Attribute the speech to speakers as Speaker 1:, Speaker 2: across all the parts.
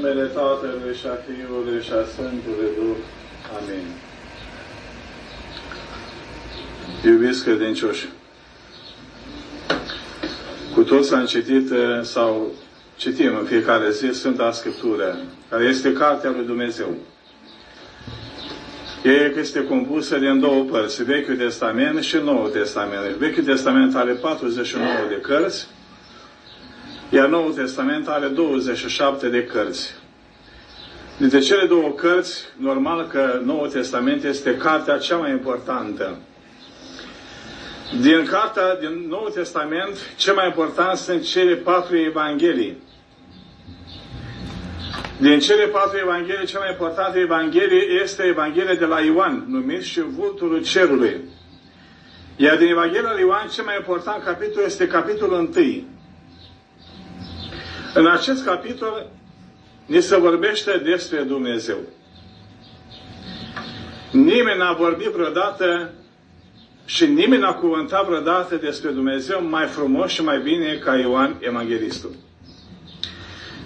Speaker 1: numele Tatălui și a Fiului și a Sfântului Duh. Amin. Iubiți credincioși, cu toți am citit eh, sau citim în fiecare zi Sfânta Scriptură, care este Cartea lui Dumnezeu. Ea este compusă din două părți, Vechiul Testament și Noul Testament. Vechiul Testament are 49 de cărți, iar Noul Testament are 27 de cărți. Dintre cele două cărți, normal că Noul Testament este cartea cea mai importantă. Din cartea din Noul Testament, cel mai important sunt cele patru evanghelii. Din cele patru evanghelii, cea mai importantă evanghelie este Evanghelia de la Ioan, numit și vulturul cerului. Iar din Evanghelia lui Ioan, cel mai important capitol este capitolul 1. În acest capitol ni se vorbește despre Dumnezeu. Nimeni n-a vorbit vreodată și nimeni n-a cuvântat vreodată despre Dumnezeu mai frumos și mai bine ca Ioan Evanghelistul.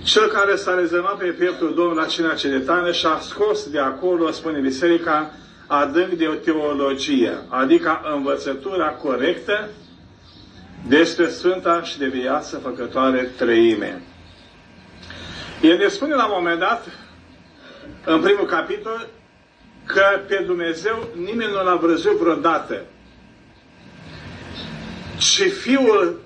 Speaker 1: Cel care s-a rezervat pe pieptul Domnului la cina cedetană și a scos de acolo, spune Biserica, adânc de o teologie, adică învățătura corectă despre Sfânta și de viață făcătoare trăime. El ne spune la un moment dat, în primul capitol, că pe Dumnezeu nimeni nu l-a văzut vreodată. Și Fiul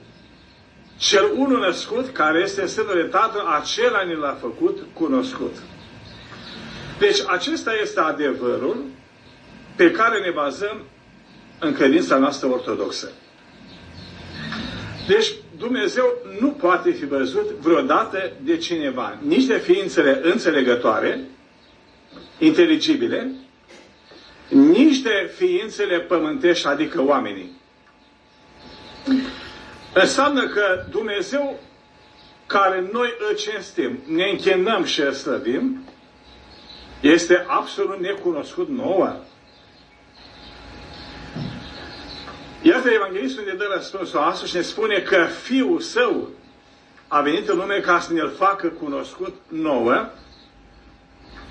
Speaker 1: cel unul născut, care este sânul de Tatăl, acela ne l-a făcut cunoscut. Deci acesta este adevărul pe care ne bazăm în credința noastră ortodoxă. Deci Dumnezeu nu poate fi văzut vreodată de cineva, nici de ființele înțelegătoare, inteligibile, nici de ființele pământești, adică oamenii. Înseamnă că Dumnezeu care noi îl cinstim, ne închinăm și îl slăbim, este absolut necunoscut nouă. Iată Evanghelistul ne dă răspunsul astăzi și ne spune că Fiul Său a venit în lume ca să ne-L facă cunoscut nouă,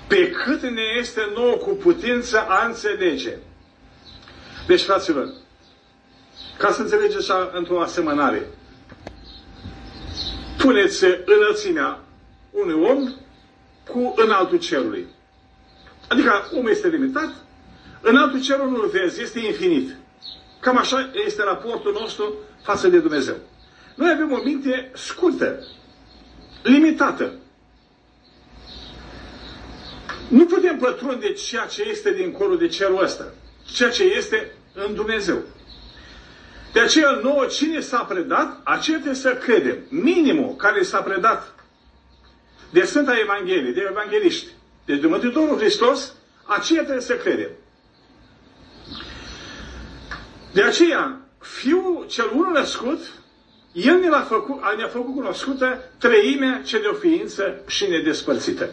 Speaker 1: pe cât ne este nouă cu putință a înțelege. Deci, fraților, ca să înțelegeți așa într-o asemănare. Puneți înălțimea unui om cu înaltul cerului. Adică omul este limitat, înaltul cerului nu-l vezi, este infinit. Cam așa este raportul nostru față de Dumnezeu. Noi avem o minte scurtă, limitată. Nu putem pătrunde ceea ce este dincolo de cerul ăsta, ceea ce este în Dumnezeu. De aceea nouă, cine s-a predat, aceea trebuie să credem. Minimul care s-a predat de Sfânta Evanghelie, de evangeliști, de Dumnezeu Hristos, aceea trebuie să credem. De aceea, Fiul cel unul născut, El ne-a făcut, ne făcut cunoscută treimea ce de o ființă și nedespărțită.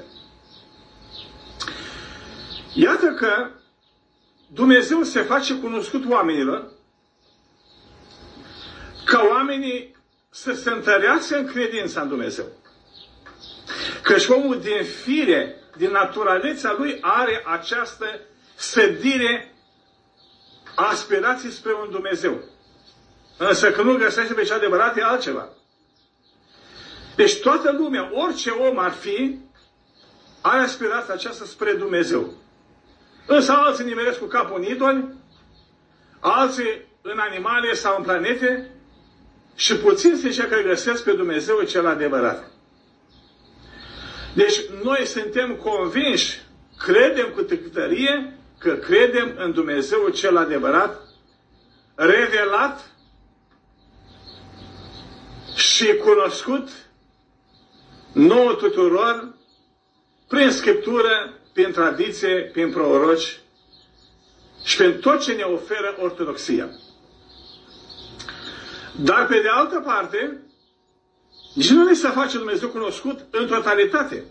Speaker 1: Iată că Dumnezeu se face cunoscut oamenilor ca oamenii să se întărească în credința în Dumnezeu. Căci omul din fire, din naturaleța lui, are această sădire aspirații spre un Dumnezeu. Însă că nu găsește pe cea adevărat e altceva. Deci toată lumea, orice om ar fi, are aspirația aceasta spre Dumnezeu. Însă alții nimeresc cu capul în idoli, alții în animale sau în planete, și puțin se zice că găsesc pe Dumnezeu cel adevărat. Deci noi suntem convinși, credem cu tărie că credem în Dumnezeu cel adevărat, revelat și cunoscut nouă tuturor prin Scriptură, prin tradiție, prin proroci și prin tot ce ne oferă Ortodoxia. Dar pe de altă parte, nici nu ne se face Dumnezeu cunoscut în totalitate.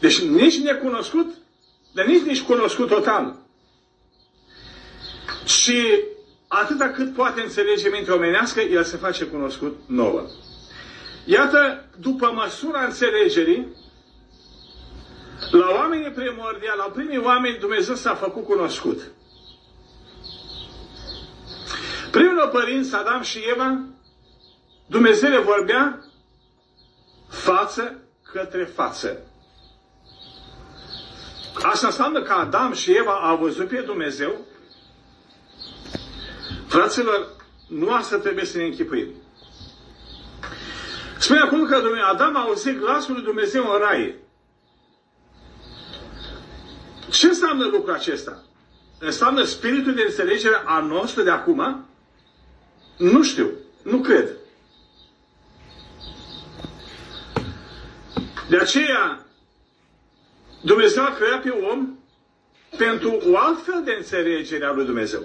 Speaker 1: Deci nici necunoscut, dar nici nici cunoscut total. Și atâta cât poate înțelege mintea omenească, el se face cunoscut nouă. Iată, după măsura înțelegerii, La oamenii primordiali, la primii oameni, Dumnezeu s-a făcut cunoscut. Primul părinți, Adam și Eva, Dumnezeu le vorbea față către față. Asta înseamnă că Adam și Eva au văzut pe Dumnezeu. Fraților, nu asta trebuie să ne închipuim. Spune acum că Adam a auzit glasul lui Dumnezeu în rai. Ce înseamnă lucrul acesta? Înseamnă spiritul de înțelegere a nostru de acum? Nu știu. Nu cred. De aceea, Dumnezeu a creat pe om pentru o altfel de înțelegere a lui Dumnezeu.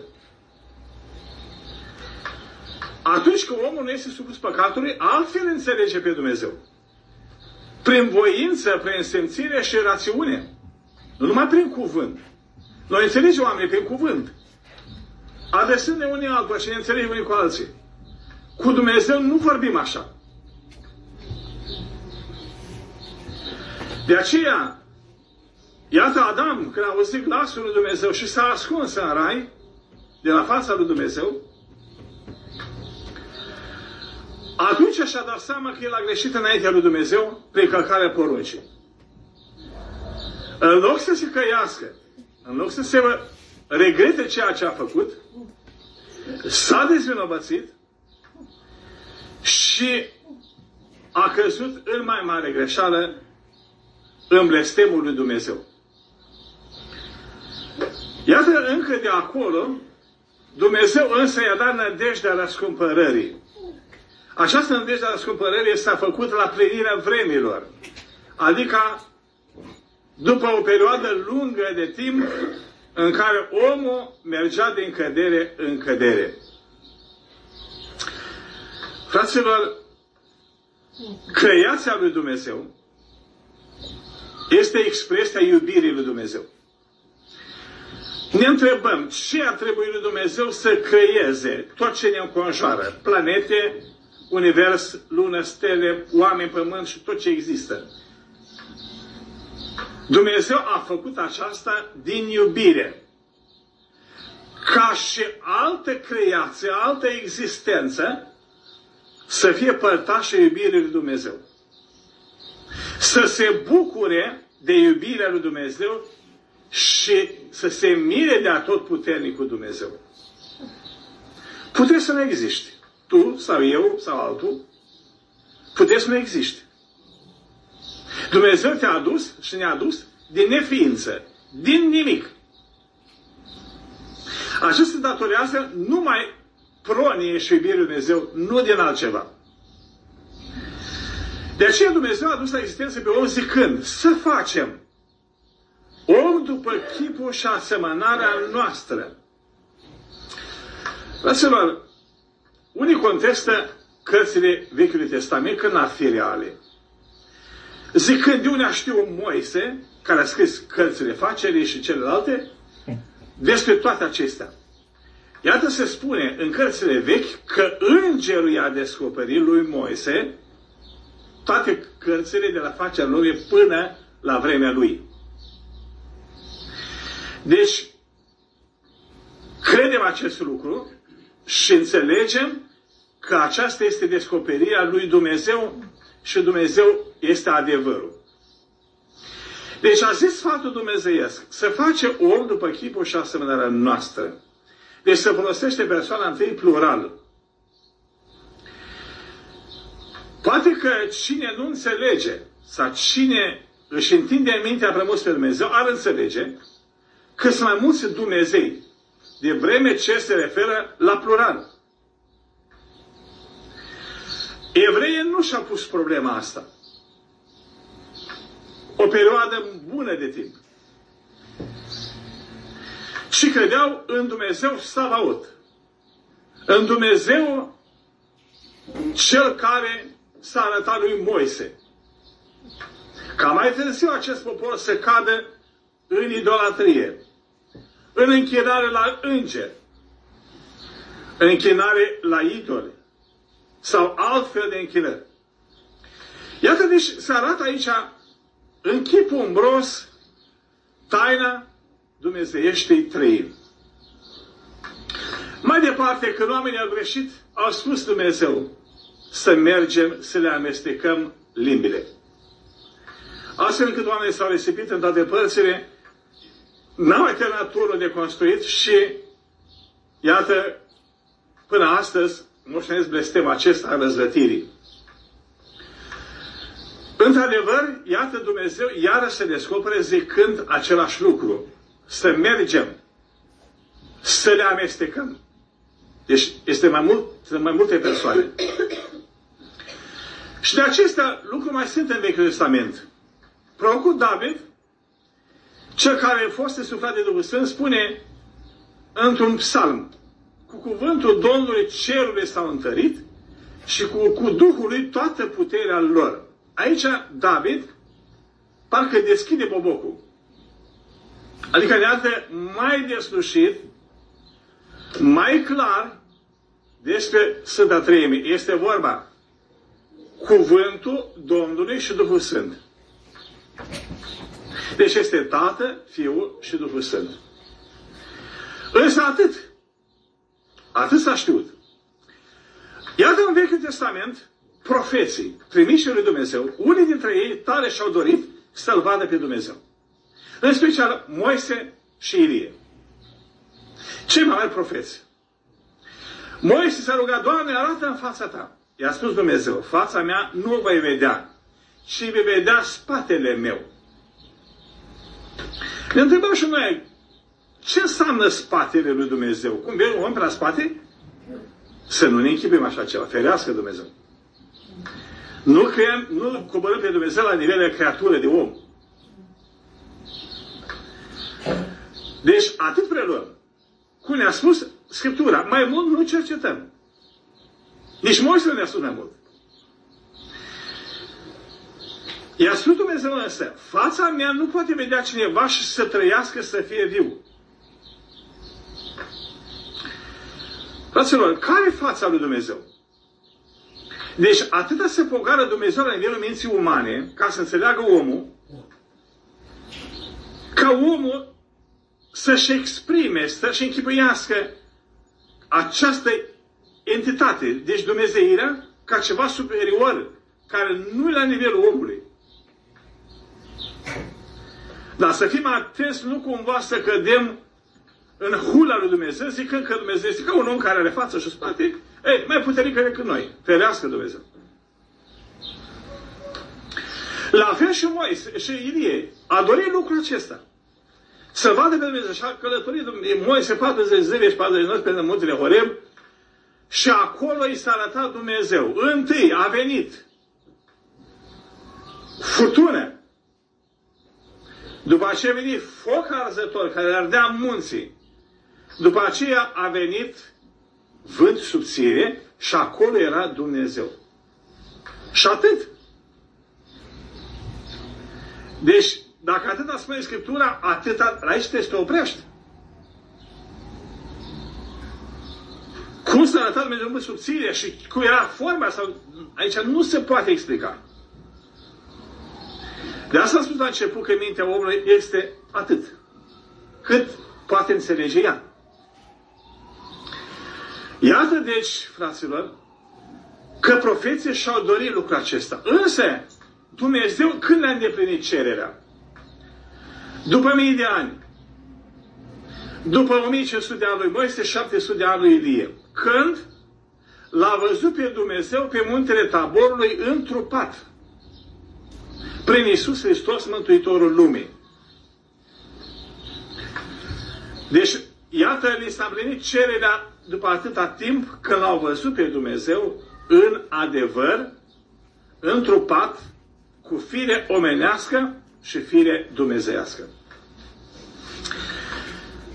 Speaker 1: Atunci când omul nu este supus păcatului, altfel înțelege pe Dumnezeu. Prin voință, prin simțire și rațiune. Nu numai prin cuvânt. Noi înțelegem oamenii prin cuvânt. Adresând-ne unii altora și ne înțelegem unii cu alții. Cu Dumnezeu nu vorbim așa. De aceea, iată Adam, când a auzit glasul lui Dumnezeu și s-a ascuns în rai, de la fața lui Dumnezeu, atunci și-a dat seama că el a greșit înaintea lui Dumnezeu prin călcarea poruncii. În loc să se căiască, în loc să se regrete ceea ce a făcut, s-a dezvinovățit și a căzut în mai mare greșeală în blestemul lui Dumnezeu. Iată încă de acolo, Dumnezeu însă i-a dat nădejdea răscumpărării. Această nădejde a răscumpărării s-a făcut la plinirea vremilor. Adică după o perioadă lungă de timp în care omul mergea din cădere în cădere. Fraților, creația lui Dumnezeu este expresia iubirii lui Dumnezeu. Ne întrebăm ce a trebuit lui Dumnezeu să creeze tot ce ne înconjoară. Planete, univers, lună, stele, oameni, pământ și tot ce există. Dumnezeu a făcut aceasta din iubire. Ca și altă creație, altă existență, să fie părtașă iubirii lui Dumnezeu. Să se bucure de iubirea lui Dumnezeu și să se mire de atot puternicul Dumnezeu. Puteți să nu existi. Tu sau eu sau altul. Puteți să nu existi. Dumnezeu te-a adus și ne-a adus din neființă, din nimic. Acesta datorează numai pronie și iubirii Dumnezeu, nu din altceva. De aceea Dumnezeu a adus la existență pe om zicând să facem om după chipul și asemănarea noastră. Fraților, unii contestă cărțile Vechiului Testament că n-ar fi reale. Zicând de unde știu Moise, care a scris cărțile facerii și celelalte, despre toate acestea. Iată se spune în cărțile vechi că îngerul i-a descoperit lui Moise toate cărțile de la facerea lumii până la vremea lui. Deci, credem acest lucru și înțelegem că aceasta este descoperirea lui Dumnezeu și Dumnezeu este adevărul. Deci a zis sfatul dumnezeiesc să face om după chipul și asemănarea noastră. Deci să folosește persoana întâi plural. Poate că cine nu înțelege sau cine își întinde în mintea frumos pe Dumnezeu ar înțelege că sunt mai mulți Dumnezei de vreme ce se referă la plural. Evreii nu și-au pus problema asta. O perioadă bună de timp. Și credeau în Dumnezeu Savaot. În Dumnezeu cel care s-a arătat lui Moise. Ca mai târziu acest popor să cadă în idolatrie, în închinare la îngeri, în închinare la idole sau altfel de închinări. Iată, deci se arată aici în chip umbros taina dumnezeieștei trăiri. Mai departe, când oamenii au greșit, au spus Dumnezeu să mergem să le amestecăm limbile. Astfel încât oamenii s-au resipit în toate părțile, n-au mai terminat turnul de construit și, iată, până astăzi, moștenesc blestem acesta al răzvătirii. Într-adevăr, iată Dumnezeu iară se descopere zicând același lucru. Să mergem, să le amestecăm. Deci este mai, mult, sunt mai multe persoane. Și de acestea lucruri mai sunt în Vechiul Testament. Prorocul David, cel care a fost suflat de Duhul Sfânt, spune într-un psalm, cu cuvântul Domnului cerurile s-au întărit și cu, cu Duhul lui toată puterea lor. Aici David parcă deschide bobocul. Adică ne arată mai deslușit, mai clar despre Sfânta Treime. Este vorba cuvântul Domnului și Duhul Sfânt. Deci este Tată, Fiul și Duhul Sfânt. Însă atât. Atât s-a știut. Iată în Vechiul Testament, profeții, trimișii lui Dumnezeu, unii dintre ei tare și-au dorit să-L vadă pe Dumnezeu. În special Moise și Ilie. Cei mai mari profeți. Moise s-a rugat, Doamne, arată în fața ta. I-a spus Dumnezeu, fața mea nu o vei vedea, ci vei vedea spatele meu. Ne întrebăm și noi, ce înseamnă spatele lui Dumnezeu? Cum vei un om pe la spate? Să nu ne închipim așa ceva. Ferească Dumnezeu. Nu, creăm, nu coborâm pe Dumnezeu la nivel de creatură, de om. Deci, atât preluăm. Cum ne-a spus Scriptura, mai mult nu cercetăm. Nici Moise ne-a spus mai mult. I-a spus Dumnezeu însă, fața mea nu poate vedea cineva și să trăiască, să fie viu. Fraților, care e fața lui Dumnezeu? Deci atâta se pogară Dumnezeu la nivelul minții umane, ca să înțeleagă omul, ca omul să-și exprime, să-și închipuiască această entitate, deci Dumnezeirea, ca ceva superior, care nu e la nivelul omului. Dar să fim atenți, nu cumva să cădem în hula lui Dumnezeu, zicând că Dumnezeu este ca un om care are față și spate, ei, mai puternic decât noi. Ferească Dumnezeu. La fel și Moise și Ilie a dorit lucrul acesta. Să vadă pe Dumnezeu și a călătorit Moise 40 zile și 40 nopți pe muntele Horeb și acolo i s-a arătat Dumnezeu. Întâi a venit furtună. După aceea a venit foc arzător care ardea munții. După aceea a venit vânt subțire și acolo era Dumnezeu. Și atât. Deci, dacă atâta spune Scriptura, atâta, aici trebuie să te oprești. Cum s-a arătat Dumnezeu în subțire și cum era forma sau aici nu se poate explica. De asta am spus la început că mintea omului este atât cât poate înțelege ea. Iată deci, fraților, că profeții și-au dorit lucrul acesta. Însă, Dumnezeu când le-a îndeplinit cererea? După mii de ani. După 1500 de ani lui Moise, 700 de ani lui Ilie. Când l-a văzut pe Dumnezeu pe muntele taborului întrupat. Prin Iisus Hristos, Mântuitorul lumii. Deci, iată, li s-a plinit cererea după atâta timp când l-au văzut pe Dumnezeu în adevăr, întrupat, cu fire omenească și fire dumnezeiască.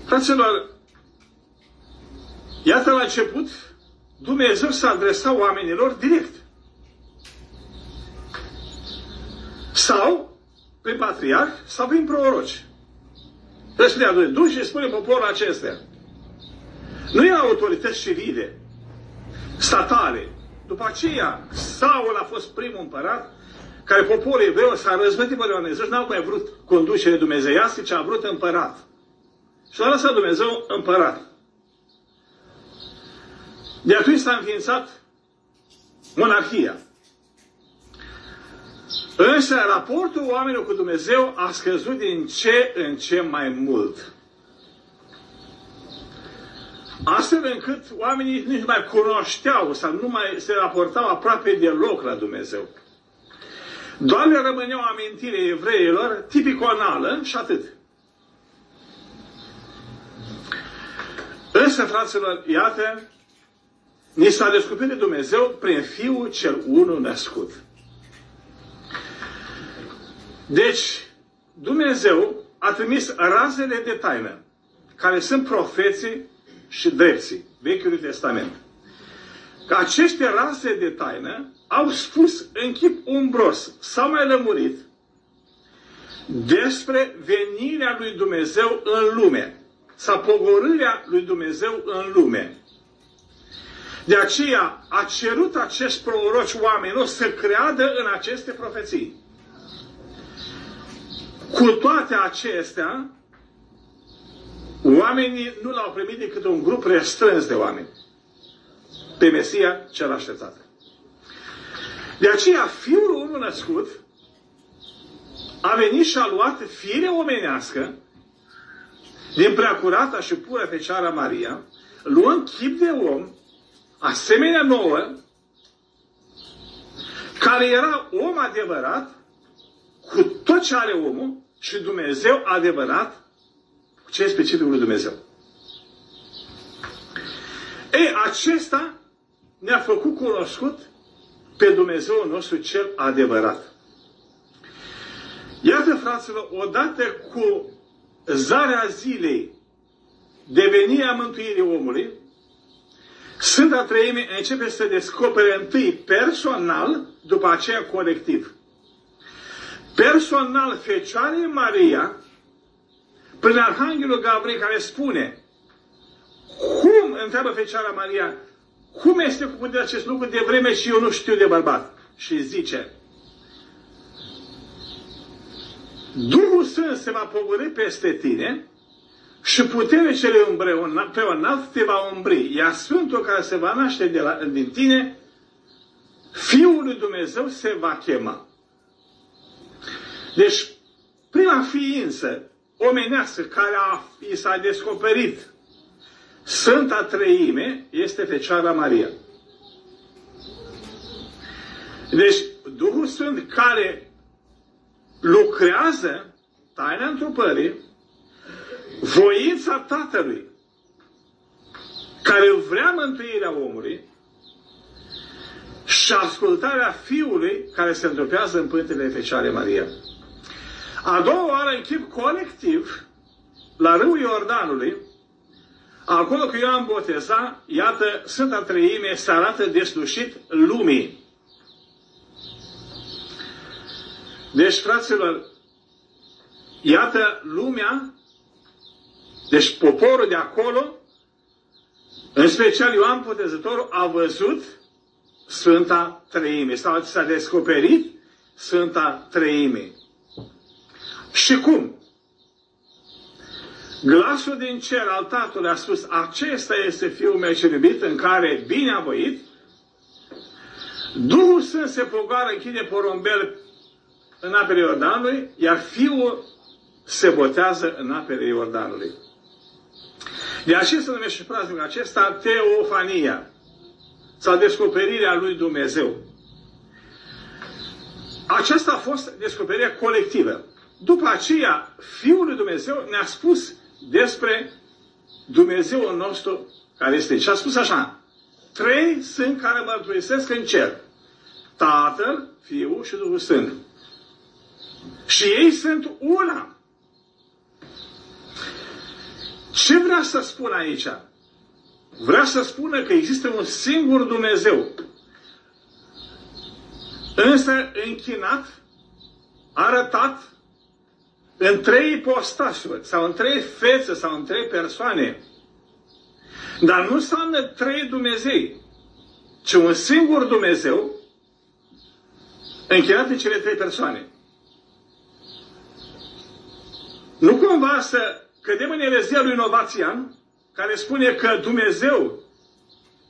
Speaker 1: Fraților, iată la început, Dumnezeu s-a adresat oamenilor direct. Sau prin patriarh, sau prin proroci. Răspunde duci și spune poporul acestea. Nu erau autorități civile, statale. După aceea, Saul a fost primul împărat care poporul evreu s-a răzvătit pe Dumnezeu și n-au mai vrut conducere dumnezeiască, ci a vrut împărat. Și a lăsat Dumnezeu împărat. De atunci s-a înființat monarhia. Însă raportul oamenilor cu Dumnezeu a scăzut din ce în ce mai mult. Astfel încât oamenii nici mai cunoșteau sau nu mai se raportau aproape deloc la Dumnezeu. Doar le rămâneau amintire evreilor tipiconală și atât. Însă, fraților, iată, ni s-a descoperit Dumnezeu prin Fiul cel unul născut. Deci, Dumnezeu a trimis razele de taină, care sunt profeții și drepții Vechiului Testament. Că aceste raze de taină au spus în chip umbros, s-au mai lămurit despre venirea lui Dumnezeu în lume sau pogorârea lui Dumnezeu în lume. De aceea a cerut acest proroci oamenilor să creadă în aceste profeții. Cu toate acestea, oamenii nu l-au primit decât un grup restrâns de oameni. Pe Mesia cel așteptat. De aceea, Fiul unul născut a venit și a luat fire omenească din preacurata și pură Fecioara Maria, luând chip de om, asemenea nouă, care era om adevărat, cu tot ce are omul, și Dumnezeu adevărat, cu ce e specificul lui Dumnezeu. Ei, acesta ne-a făcut cunoscut pe Dumnezeu nostru cel adevărat. Iată, fraților, odată cu zarea zilei devenirea mântuirii omului, Sfânta Treime începe să descopere întâi personal, după aceea colectiv. Personal, Fecioare Maria, prin Arhanghelul Gabriel care spune, cum, întreabă Fecioara Maria, cum este cu putere acest lucru de vreme și eu nu știu de bărbat? Și zice, Duhul Sfânt se va pogori peste tine și puterea cele umbre, pe o înalt te va umbri. Iar Sfântul care se va naște de la, din tine, Fiul lui Dumnezeu se va chema. Deci, prima ființă omenească care a, i s-a descoperit Sfânta Treime este Fecioara Maria. Deci, Duhul Sfânt care lucrează taina întrupării, voința Tatălui, care vrea mântuirea omului, și ascultarea Fiului care se întrupează în Pântele Fecioare Maria. A doua oară, în chip colectiv, la râul Iordanului, acolo că eu am botezat, iată, Sfânta Treime se arată deslușit lumii. Deci, fraților, iată lumea, deci poporul de acolo, în special Ioan Potezătorul, a văzut Sfânta Treime. Sau s-a descoperit Sfânta Treime. Și cum? Glasul din cer al Tatălui a spus, acesta este Fiul meu cel iubit în care bine a voit. Duhul Sfânt se pogoară, închide porumbel în apele Iordanului, iar Fiul se botează în apele Iordanului. De aceea se numește praznicul acesta Teofania, sau descoperirea lui Dumnezeu. Aceasta a fost descoperirea colectivă. După aceea, Fiul lui Dumnezeu ne-a spus despre Dumnezeul nostru care este. Și a spus așa, trei sunt care mărturisesc în cer. Tatăl, Fiul și Duhul Sfânt. Și ei sunt una. Ce vrea să spun aici? Vrea să spună că există un singur Dumnezeu. Însă închinat, arătat în trei postasuri, sau în trei fețe, sau în trei persoane. Dar nu înseamnă trei Dumnezei, ci un singur Dumnezeu închinate cele trei persoane. Nu cumva să cădem în erezia lui Novațian, care spune că Dumnezeu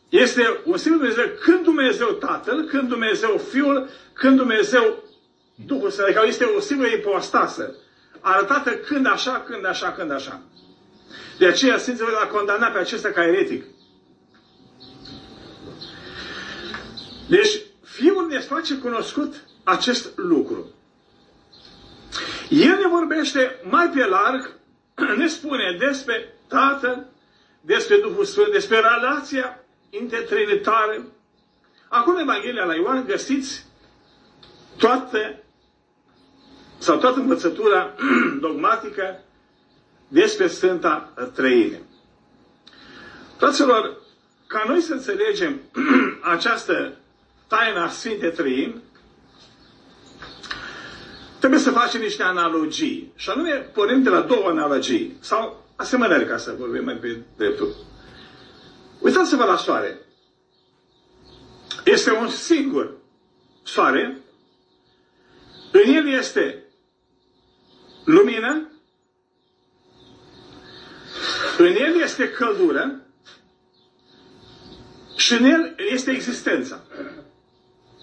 Speaker 1: este un singur Dumnezeu când Dumnezeu Tatăl, când Dumnezeu Fiul, când Dumnezeu Duhul Sfânt. Adică este o singură ipostasă. Arătată când așa, când așa, când așa. De aceea Sfinții l-a condamnat pe acesta ca eretic. Deci, Fiul ne face cunoscut acest lucru. El ne vorbește mai pe larg, ne spune despre Tatăl, despre Duhul Sfânt, despre relația intertrinitară. Acum, în Evanghelia la Ioan, găsiți toate, sau toată învățătura dogmatică despre Sfânta Trăire. Fraților, ca noi să înțelegem această taina Sfinte Trăim, trebuie să facem niște analogii. Și anume, pornim de la două analogii, sau asemănări, ca să vorbim mai pe dreptul. Uitați-vă la soare. Este un singur soare. În el este lumină. În el este căldură. Și în el este existența.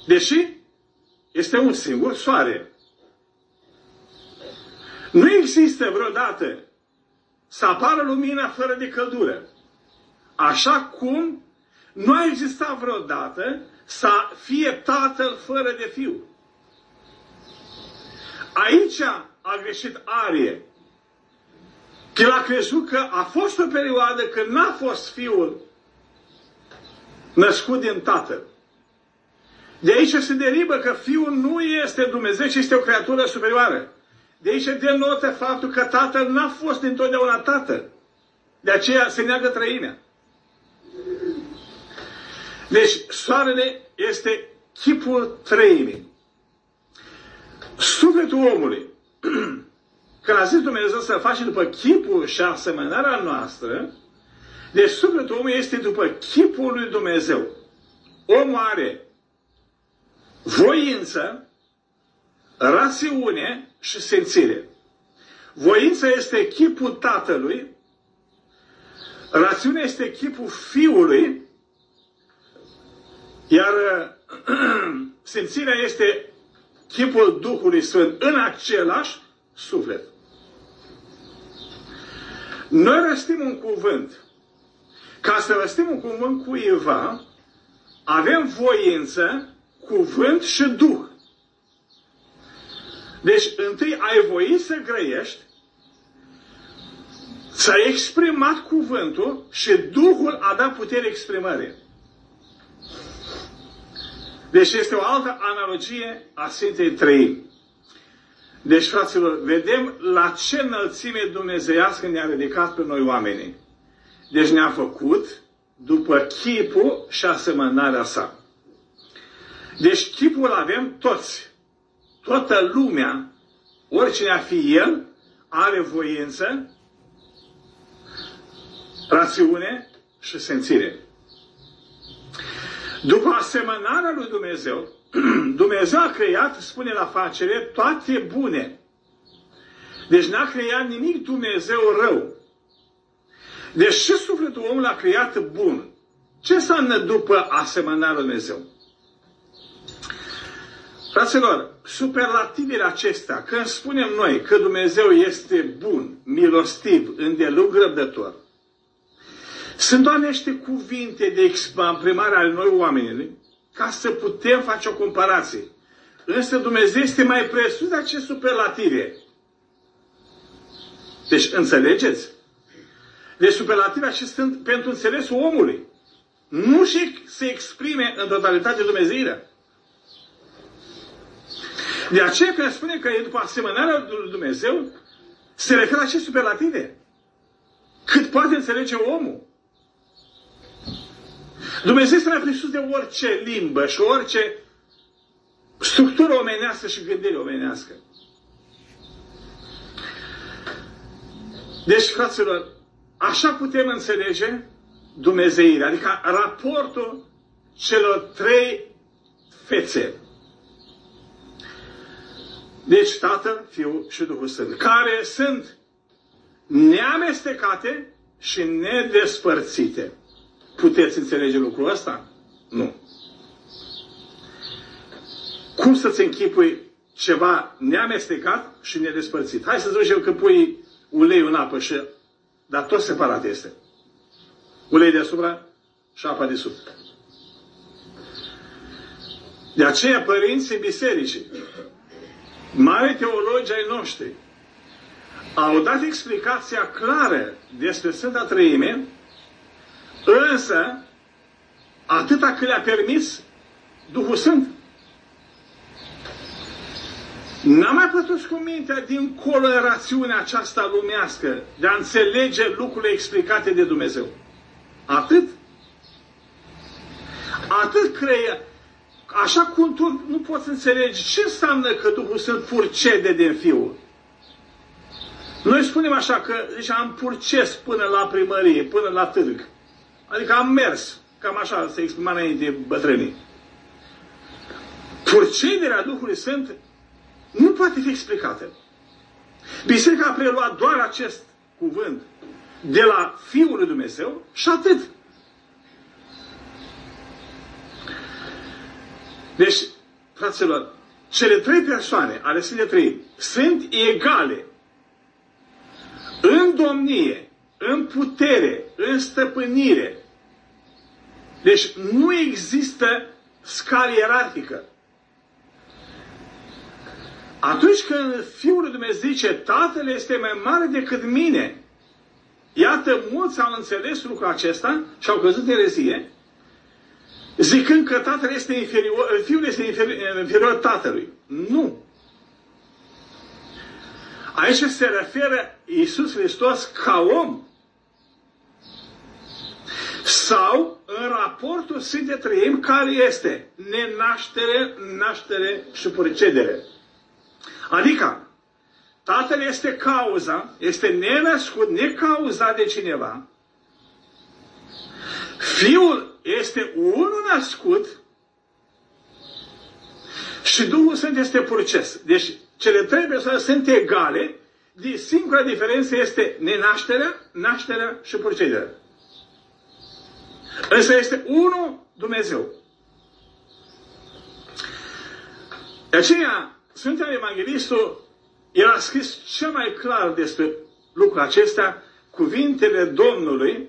Speaker 1: Deși este un singur soare. Nu există vreodată să apară lumina fără de căldură. Așa cum nu a existat vreodată să fie tatăl fără de fiu. Aici a greșit Arie. El a crezut că a fost o perioadă când n-a fost fiul născut din tatăl. De aici se derivă că fiul nu este Dumnezeu, ci este o creatură superioară. De aici denotă faptul că tatăl n-a fost întotdeauna tatăl. De aceea se neagă trăimea. Deci, soarele este chipul trăimii. Sufletul omului, când a zis Dumnezeu să face după chipul și asemănarea noastră, deci sufletul omului este după chipul lui Dumnezeu. Omul are voință, rațiune și simțire. Voința este chipul tatălui, rațiunea este chipul fiului iar simțirea este chipul Duhului Sfânt în același suflet. Noi răstim un cuvânt. Ca să răstim un cuvânt cuiva, avem voință, cuvânt și Duh. Deci, întâi ai voit să grăiești, ți-ai exprimat cuvântul și Duhul a dat putere exprimării. Deci este o altă analogie a Sfintei Trăimi. Deci, fraților, vedem la ce înălțime dumnezeiască ne-a ridicat pe noi oamenii. Deci ne-a făcut după chipul și asemănarea sa. Deci chipul avem toți. Toată lumea, oricine a fi el, are voință, rațiune și sențire. După asemănarea lui Dumnezeu, Dumnezeu a creat, spune la facere, toate bune. Deci n-a creat nimic Dumnezeu rău. Deci și sufletul omului a creat bun. Ce înseamnă după asemănarea lui Dumnezeu? Fraților, superlativele acestea, când spunem noi că Dumnezeu este bun, milostiv, îndelung răbdător, sunt doar niște cuvinte de exprimare ale noi oamenilor ca să putem face o comparație. Însă Dumnezeu este mai presus de aceste superlative. Deci, înțelegeți? Deci superlative acestea sunt pentru înțelesul omului. Nu și se exprime în totalitate Dumnezeirea. De aceea când spune că e după asemănarea lui Dumnezeu, se referă la aceste superlative. Cât poate înțelege omul. Dumnezeu este mai presus de orice limbă și orice structură omenească și gândire omenească. Deci, fraților, așa putem înțelege Dumnezeirea, adică raportul celor trei fețe. Deci Tatăl, Fiul și Duhul Sfânt, care sunt neamestecate și nedespărțite. Puteți înțelege lucrul ăsta? Nu. Cum să-ți închipui ceva neamestecat și nedespărțit? Hai să zicem că pui ulei în apă și... Dar tot separat este. Ulei deasupra și apa de sub. De aceea părinții bisericii, mari teologi ai noștri, au dat explicația clară despre Sfânta Trăime, însă atâta cât le-a permis Duhul Sfânt. N-a mai pătut cu mintea din colorațiunea aceasta lumească de a înțelege lucrurile explicate de Dumnezeu. Atât. Atât creie. Așa cum tu nu poți înțelege ce înseamnă că Duhul Sfânt purcede din Fiul. Noi spunem așa că deci am purces până la primărie, până la târg. Adică am mers. Cam așa se exprima înainte bătrânii. Purcederea Duhului Sfânt nu poate fi explicată. Biserica a preluat doar acest cuvânt de la Fiul lui Dumnezeu și atât. Deci, fraților, cele trei persoane ale Sfintei Trei sunt egale în domnie, în putere, în stăpânire. Deci nu există scală ierarhică. Atunci când Fiul lui Dumnezeu zice, Tatăl este mai mare decât mine, iată, mulți au înțeles lucrul acesta și au căzut în erezie, zicând că Tatăl este inferior, Fiul este inferior, inferior Tatălui. Nu. Aici se referă Iisus Hristos ca om. Sau în raportul Sfinte Trăim, care este nenaștere, naștere și purcedere. Adică, Tatăl este cauza, este nenăscut, necauzat de cineva. Fiul este unul născut și Duhul Sfânt este purces. Deci, cele trei persoane sunt egale, de singura diferență este nenașterea, nașterea și purcederea. Însă este unul Dumnezeu. De aceea, Sfântul Evanghelistul, el a scris cel mai clar despre lucrul acesta, cuvintele Domnului,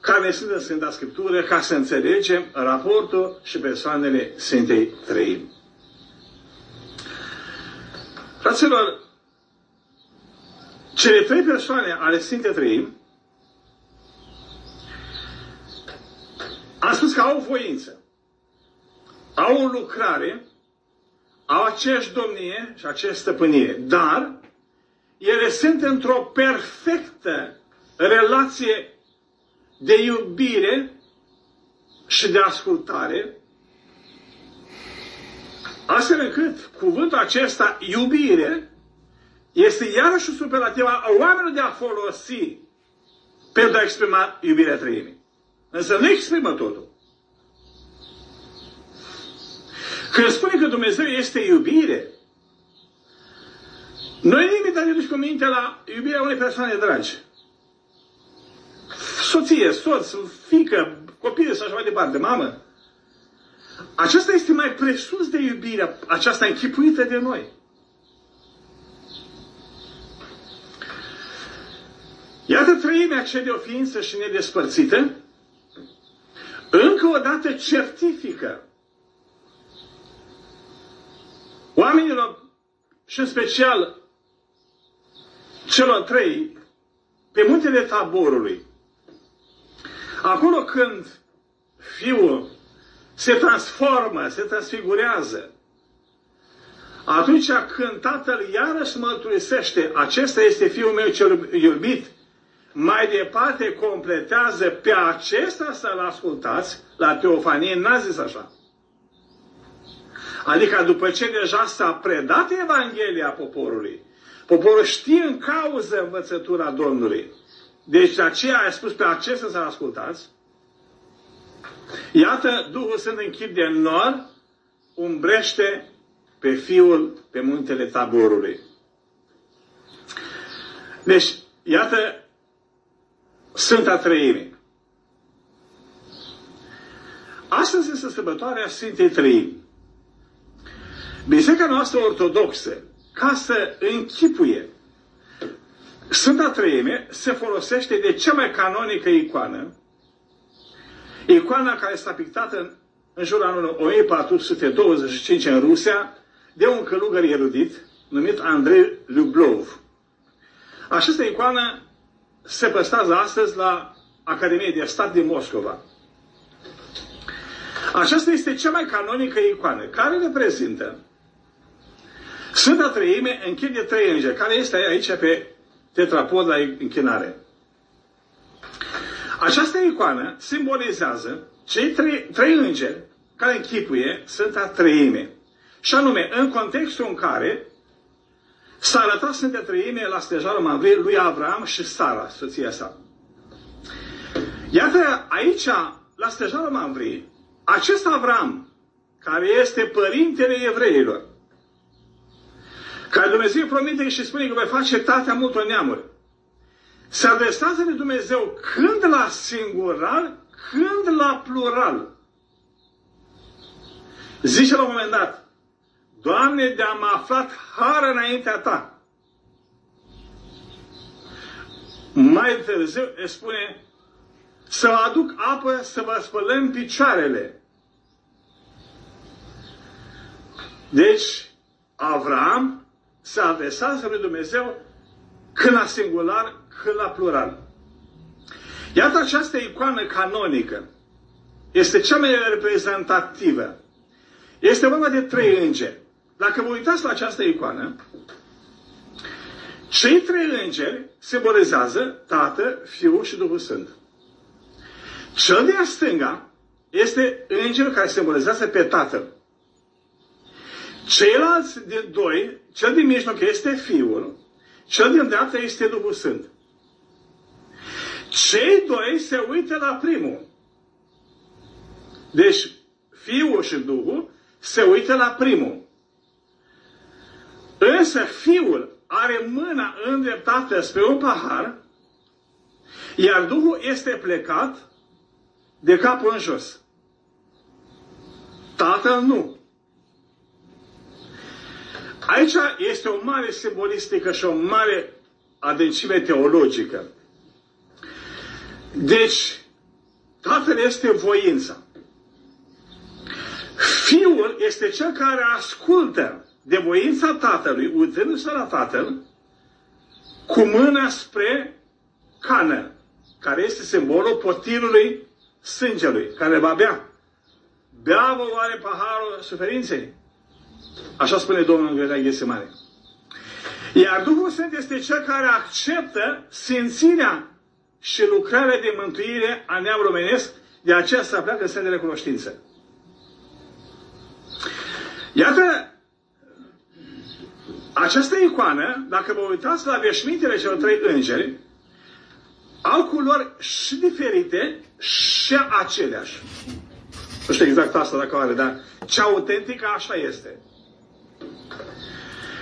Speaker 1: care sunt în Sfânta Scriptură, ca să înțelegem raportul și persoanele Sfintei Trăimi. Fraților, cele trei persoane ale Sfintei Trăimi am spus că au voință, au o lucrare au aceeași domnie și aceeași stăpânire, dar ele sunt într-o perfectă relație de iubire și de ascultare, astfel încât cuvântul acesta, iubire, este iarăși superlativă a oamenilor de a folosi pentru a exprima iubirea trăimii. Însă nu exprimă totul. Când spune că Dumnezeu este iubire, noi imediat ne duci cu minte la iubirea unei persoane dragi. Soție, soț, fică, copii și așa mai departe, mamă. Aceasta este mai presus de iubirea aceasta închipuită de noi. Iată trăimea cea de o ființă și nedespărțită, încă o dată certifică. Oamenilor, și în special celor trei, pe muntele taborului, acolo când fiul se transformă, se transfigurează, atunci când tatăl iarăși mărturisește, acesta este fiul meu cel iubit, mai departe completează pe acesta să-l ascultați, la Teofanie n-a zis așa. Adică după ce deja s-a predat Evanghelia poporului, poporul știe în cauză învățătura Domnului. Deci de aceea a spus pe acesta să ascultați. Iată, Duhul Sfânt în chip de nor umbrește pe Fiul pe muntele taborului. Deci, iată Sfânta Trăime. Astăzi este sărbătoarea Sfintei Trăimi. Biserica noastră ortodoxă, ca să închipuie Sfânta Trăime, se folosește de cea mai canonică icoană, icoana care s-a pictată în, în jurul anului 1425 în Rusia, de un călugăr erudit numit Andrei Lublov. Această icoană se păstrează astăzi la Academia de Stat din Moscova. Aceasta este cea mai canonică icoană, care reprezintă Sfânta Trăime închide trei îngeri, care este aici pe tetrapod la închinare. Această icoană simbolizează cei trei, trei îngeri care închipuie Sfânta Trăime. Și anume, în contextul în care s-a arătat Sfânta Trăime la stejarul Mavrie lui Avram și Sara, soția sa. Iată, aici, la stejarul Mavrie, acest Avram, care este părintele evreilor, care Dumnezeu promite și spune că vei face tatea multor neamuri, se adresează de Dumnezeu când la singular, când la plural. Zice la un moment dat, Doamne, de-am aflat har înaintea Ta. Mai târziu îi spune, să aduc apă să vă spălăm picioarele. Deci, Avram se adresează lui Dumnezeu când la singular, când la plural. Iată această icoană canonică. Este cea mai reprezentativă. Este vorba de trei îngeri. Dacă vă uitați la această icoană, cei trei îngeri simbolizează Tată, Fiul și Duhul Sfânt. Cel de-a stânga este îngerul care simbolizează pe Tatăl. Ceilalți de doi, cel din mijloc este Fiul, cel din dreapta este Duhul Sfânt. Cei doi se uită la primul. Deci, Fiul și Duhul se uită la primul. Însă Fiul are mâna îndreptată spre un pahar, iar Duhul este plecat de capul în jos. Tatăl nu. Aici este o mare simbolistică și o mare adâncime teologică. Deci, Tatăl este voința. Fiul este cel care ascultă de voința Tatălui, uitându-se la Tatăl, cu mâna spre cană, care este simbolul potirului sângelui, care va bea. Bea vă oare paharul suferinței? Așa spune Domnul în Gherea Ghesemane. Iar Duhul Sfânt este cel care acceptă simțirea și lucrarea de mântuire a neamului omenesc, de aceea să pleacă în de recunoștință. Iată, această icoană, dacă vă uitați la veșmintele celor trei îngeri, au culori și diferite și aceleași. Nu știu exact asta dacă are, dar cea autentică așa este.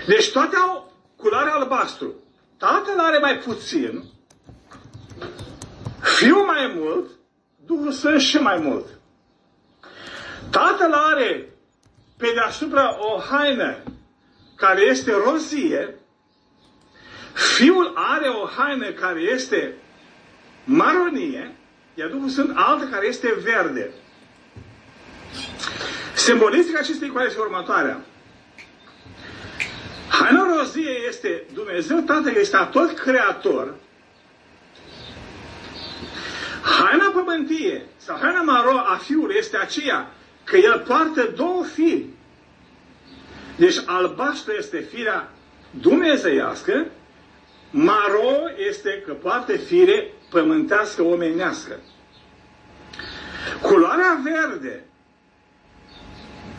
Speaker 1: Deci toate au culoare albastru. Tatăl are mai puțin, Fiul mai mult, Duhul Sfânt și mai mult. Tatăl are pe deasupra o haină care este rozie, Fiul are o haină care este maronie, iar Duhul Sfânt altă care este verde. Simbolistica acestei icoane este următoarea. Haina rozie este Dumnezeu Tatăl, este tot creator. Haina pământie sau haina maro a Fiului este aceea că El poartă două firi. Deci albastru este firea dumnezeiască, maro este că poate fire pământească omenească. Culoarea verde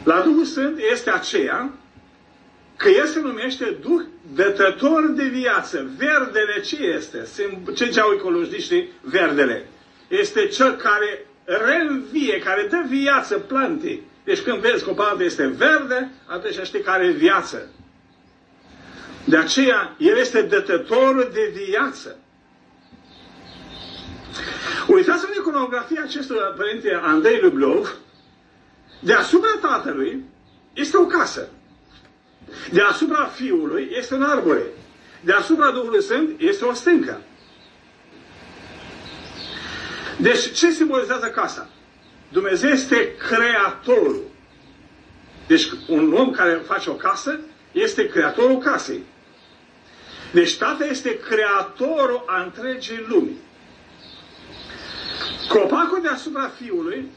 Speaker 1: la Duhul Sfânt este aceea că el se numește Duh dătător de viață. Verdele ce este? Ce ceau ecologiștii verdele? Este cel care reînvie, care dă viață plantei. Deci când vezi că o plantă este verde, atunci știi că are viață. De aceea, El este dătătorul de viață. Uitați-vă în iconografia acestui părinte Andrei Lublov, deasupra tatălui este o casă. Deasupra fiului este un arbore. Deasupra Duhului Sfânt este o stâncă. Deci, ce simbolizează casa? Dumnezeu este creatorul. Deci, un om care face o casă este creatorul casei. Deci, Tatăl este creatorul a întregii lumii. Copacul deasupra Fiului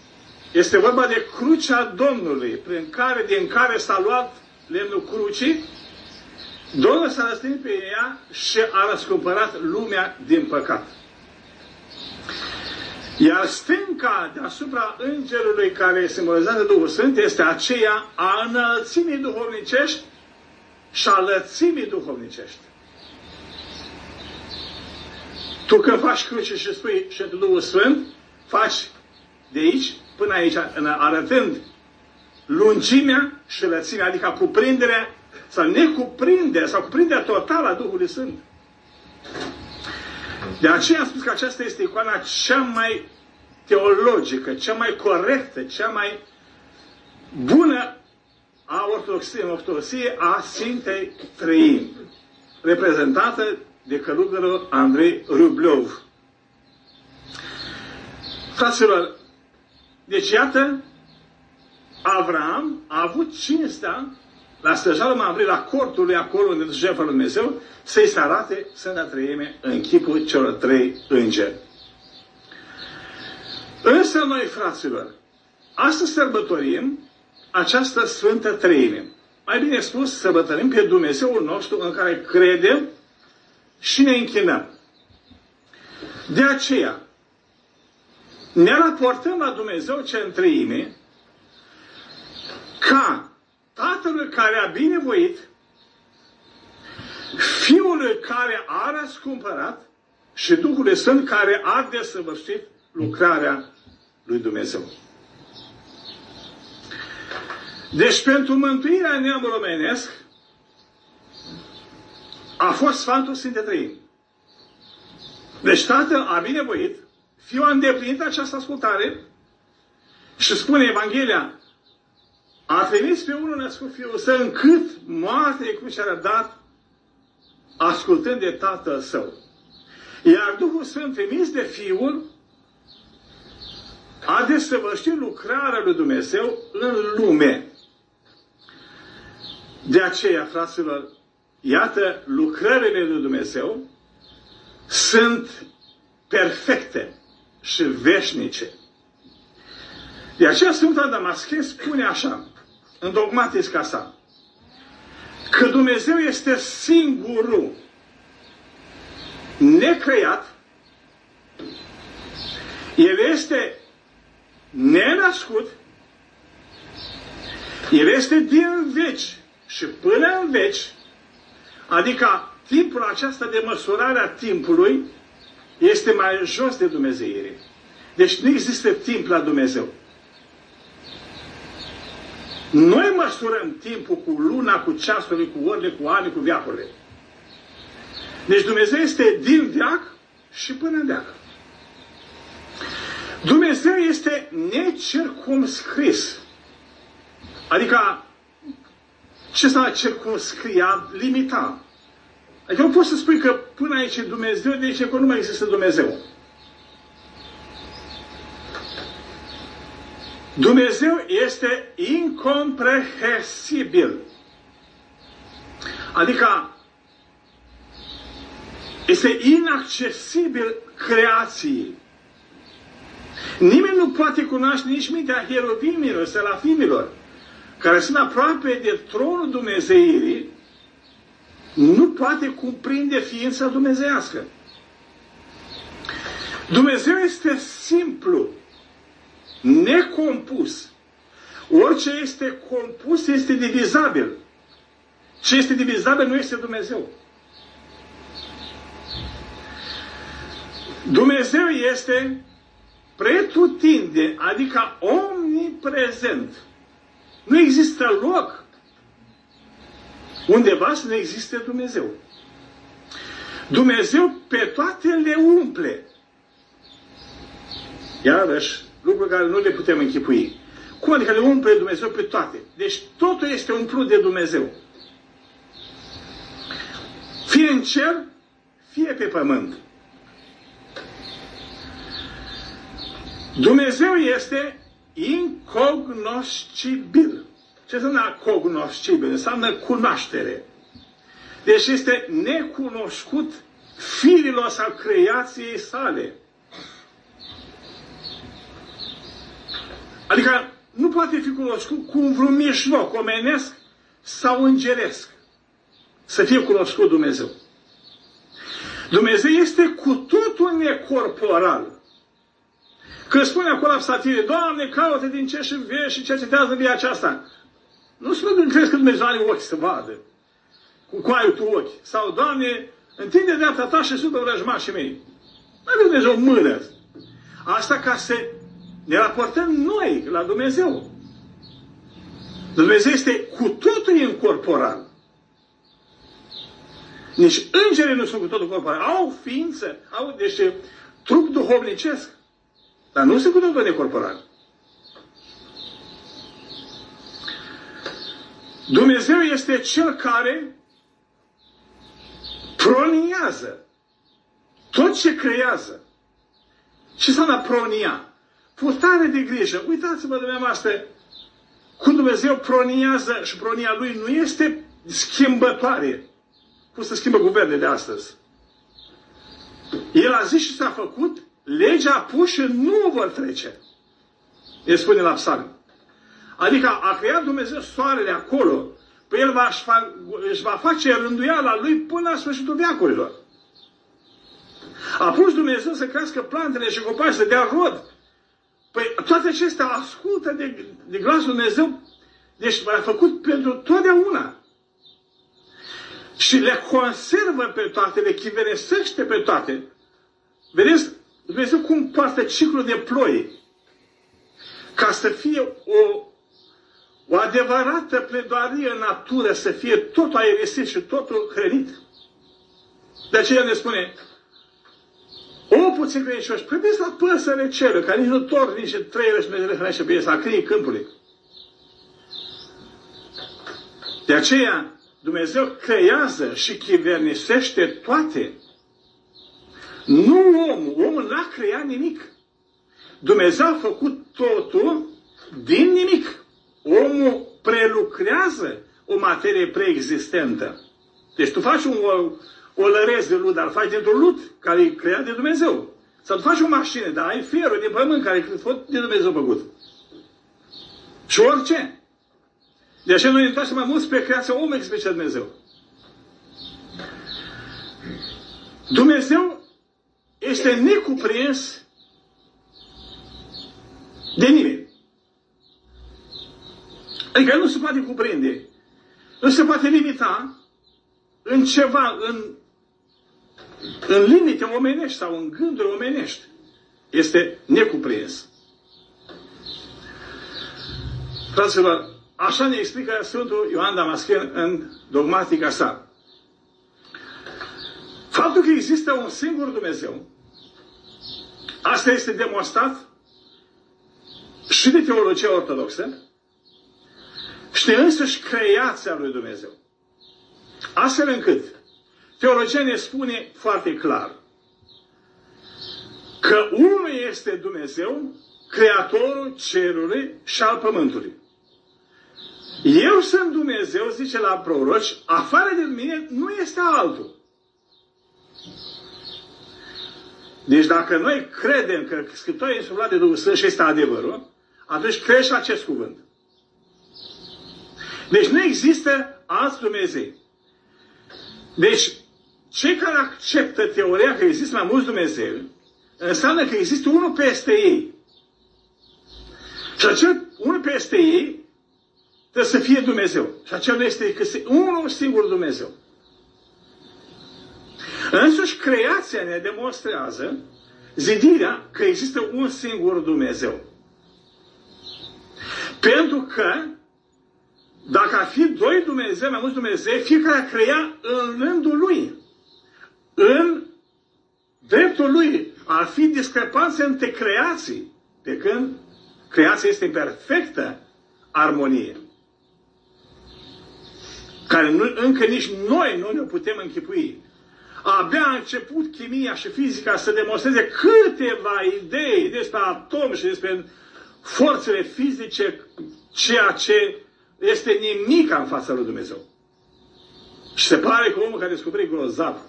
Speaker 1: este vorba de crucea Domnului, prin care, din care s-a luat lemnul crucii, Domnul s-a răstit pe ea și a răscumpărat lumea din păcat. Iar stânca deasupra îngerului care simbolizează Duhul Sfânt este aceea a înălțimii duhovnicești și a lățimii duhovnicești. Tu când faci cruce și spui și Duhul Sfânt, faci de aici până aici, arătând lungimea și lățimea, adică cuprinderea sau necuprinderea sau cuprinderea totală a Duhului Sfânt. De aceea am spus că aceasta este icoana cea mai teologică, cea mai corectă, cea mai bună a ortodoxiei, în ortodoxie a Sfintei Trăimi, reprezentată de călugărul Andrei Rublov. Fraților, deci iată, Avram a avut cinstea la stăjalul Mamre, la cortul lui acolo unde jertfa lui Dumnezeu, să-i se arate Sfânta Trăime în chipul celor trei îngeri. Însă noi, fraților, astăzi sărbătorim această Sfântă Trăime. Mai bine spus, sărbătorim pe Dumnezeul nostru în care credem și ne închinăm. De aceea, ne raportăm la Dumnezeu ce în trăime ca Tatălui care a binevoit, Fiul care a răscumpărat și Duhul Sfânt care a desăvârșit lucrarea lui Dumnezeu. Deci pentru mântuirea neamului omenesc a fost Sfântul Sfinte Trăim. Deci Tatăl a binevoit, Fiul a îndeplinit această ascultare și spune Evanghelia, a trimis pe unul născut Fiul Său încât moartea de cruce a dat ascultând de Tatăl Său. Iar Duhul Sfânt trimis de Fiul a desăvârșit lucrarea lui Dumnezeu în lume. De aceea, fraților, iată, lucrările lui Dumnezeu sunt perfecte și veșnice. De aceea Sfânta Damaschin spune așa, în dogmatisca sa, că Dumnezeu este singurul necreat, El este nenascut, El este din veci și până în veci, adică timpul acesta de măsurare a timpului este mai jos de Dumnezeire. Deci nu există timp la Dumnezeu. Noi măsurăm timpul cu luna, cu ceasurile, cu orele, cu ani, cu viacurile. Deci Dumnezeu este din viac și până în viac. Dumnezeu este necircumscris. Adică, ce s-a circumscria, limita. Adică nu poți să spui că până aici e Dumnezeu, deci că nu mai există Dumnezeu. Dumnezeu este incomprehensibil. Adică este inaccesibil creației. Nimeni nu poate cunoaște nici mintea hierovimilor, selafimilor, care sunt aproape de tronul Dumnezeirii, nu poate cuprinde ființa dumnezească. Dumnezeu este simplu, necompus. Orice este compus este divizabil. Ce este divizabil nu este Dumnezeu. Dumnezeu este pretutinde, adică omniprezent. Nu există loc undeva să nu existe Dumnezeu. Dumnezeu pe toate le umple. Iarăși, lucruri care nu le putem închipui. Cum adică le umple Dumnezeu pe toate? Deci totul este umplut de Dumnezeu. Fie în cer, fie pe pământ. Dumnezeu este incognoscibil. Ce înseamnă cognoscibil? Înseamnă cunoaștere. Deci este necunoscut firilor sau creației sale. Adică nu poate fi cunoscut cu un vreun mijloc omenesc sau îngeresc. Să fie cunoscut Dumnezeu. Dumnezeu este cu totul necorporal. Când spune acolo psaltire, Doamne, caută din ce și vezi și cercetează via aceasta. Nu spune că crezi că Dumnezeu are ochi să vadă. Cu ai tu ochi. Sau, Doamne, întinde dreapta ta și supă vrăjmașii mei. Nu are Dumnezeu mână. Asta ca să ne raportăm noi la Dumnezeu. Dumnezeu este cu totul incorporal. Nici îngerii nu sunt cu totul corporal. Au ființă, au, deci, trup duhovnicesc. Dar nu se cu de corporal. Dumnezeu este Cel care proniază tot ce creează. Ce înseamnă pronia? Purtare de grijă. Uitați-vă dumneavoastră cum Dumnezeu proniază și pronia Lui nu este schimbătoare. Cum se schimbă guvernele de astăzi. El a zis și s-a făcut legea pușă nu vor trece. El spune la psalm. Adică a creat Dumnezeu soarele acolo, păi El va, își va face rânduiala Lui până la sfârșitul veacurilor. A pus Dumnezeu să crească plantele și copaci să dea rod. Păi toate acestea ascultă de, de glasul Dumnezeu, deci l-a făcut pentru totdeauna. Și le conservă pe toate, le chiveresește pe toate. Vedeți, Dumnezeu cum poartă ciclul de ploi ca să fie o, o adevărată pledoarie în natură, să fie totul aerisit și totul hrănit. De aceea ne spune, o puțin credincioși, priviți la păsările cerului, care nici nu tor, nici trei și Dumnezeu le hrănește pe ei, să câinii câmpului. De aceea, Dumnezeu creează și chivernisește toate. Nu omul. Omul n-a creat nimic. Dumnezeu a făcut totul din nimic. Omul prelucrează o materie preexistentă. Deci tu faci un o, o lărez de lut, dar îl faci dintr-un lut care e creat de Dumnezeu. Sau tu faci o mașină, dar ai fierul din pământ care e fost de Dumnezeu făcut. Și orice. De aceea noi ne întoarcem mai mult spre creația omului spre Dumnezeu. Dumnezeu este necuprins de nimeni. Adică nu se poate cuprinde. Nu se poate limita în ceva, în, în limite omenești sau în gânduri omenești. Este necuprins. Fraților, așa ne explică Sfântul Ioan Damaschin în dogmatica sa. Faptul că există un singur Dumnezeu, asta este demonstrat și de teologia ortodoxă și de însăși creația lui Dumnezeu. Astfel încât teologia ne spune foarte clar că unul este Dumnezeu, Creatorul cerului și al pământului. Eu sunt Dumnezeu, zice la proroci, afară de mine nu este altul. Deci dacă noi credem că Scriptura e insuflat de Duhul Sfânt și este adevărul, atunci crește acest cuvânt. Deci nu există alți Dumnezei. Deci, cei care acceptă teoria că există mai mulți Dumnezeu, înseamnă că există unul peste ei. Și acel unul peste ei trebuie să fie Dumnezeu. Și acel nu este că unul singur Dumnezeu. Însuși creația ne demonstrează zidirea că există un singur Dumnezeu. Pentru că Dacă ar fi doi Dumnezei, mai mulți Dumnezei, fiecare a crea în rândul lui. În dreptul lui ar fi discrepanțe între creații, de când creația este în perfectă armonie. Care nu, încă nici noi nu ne putem închipui. Abia a început chimia și fizica să demonstreze câteva idei despre atom și despre forțele fizice, ceea ce este nimic în fața lui Dumnezeu. Și se pare că omul care a descoperit grozav.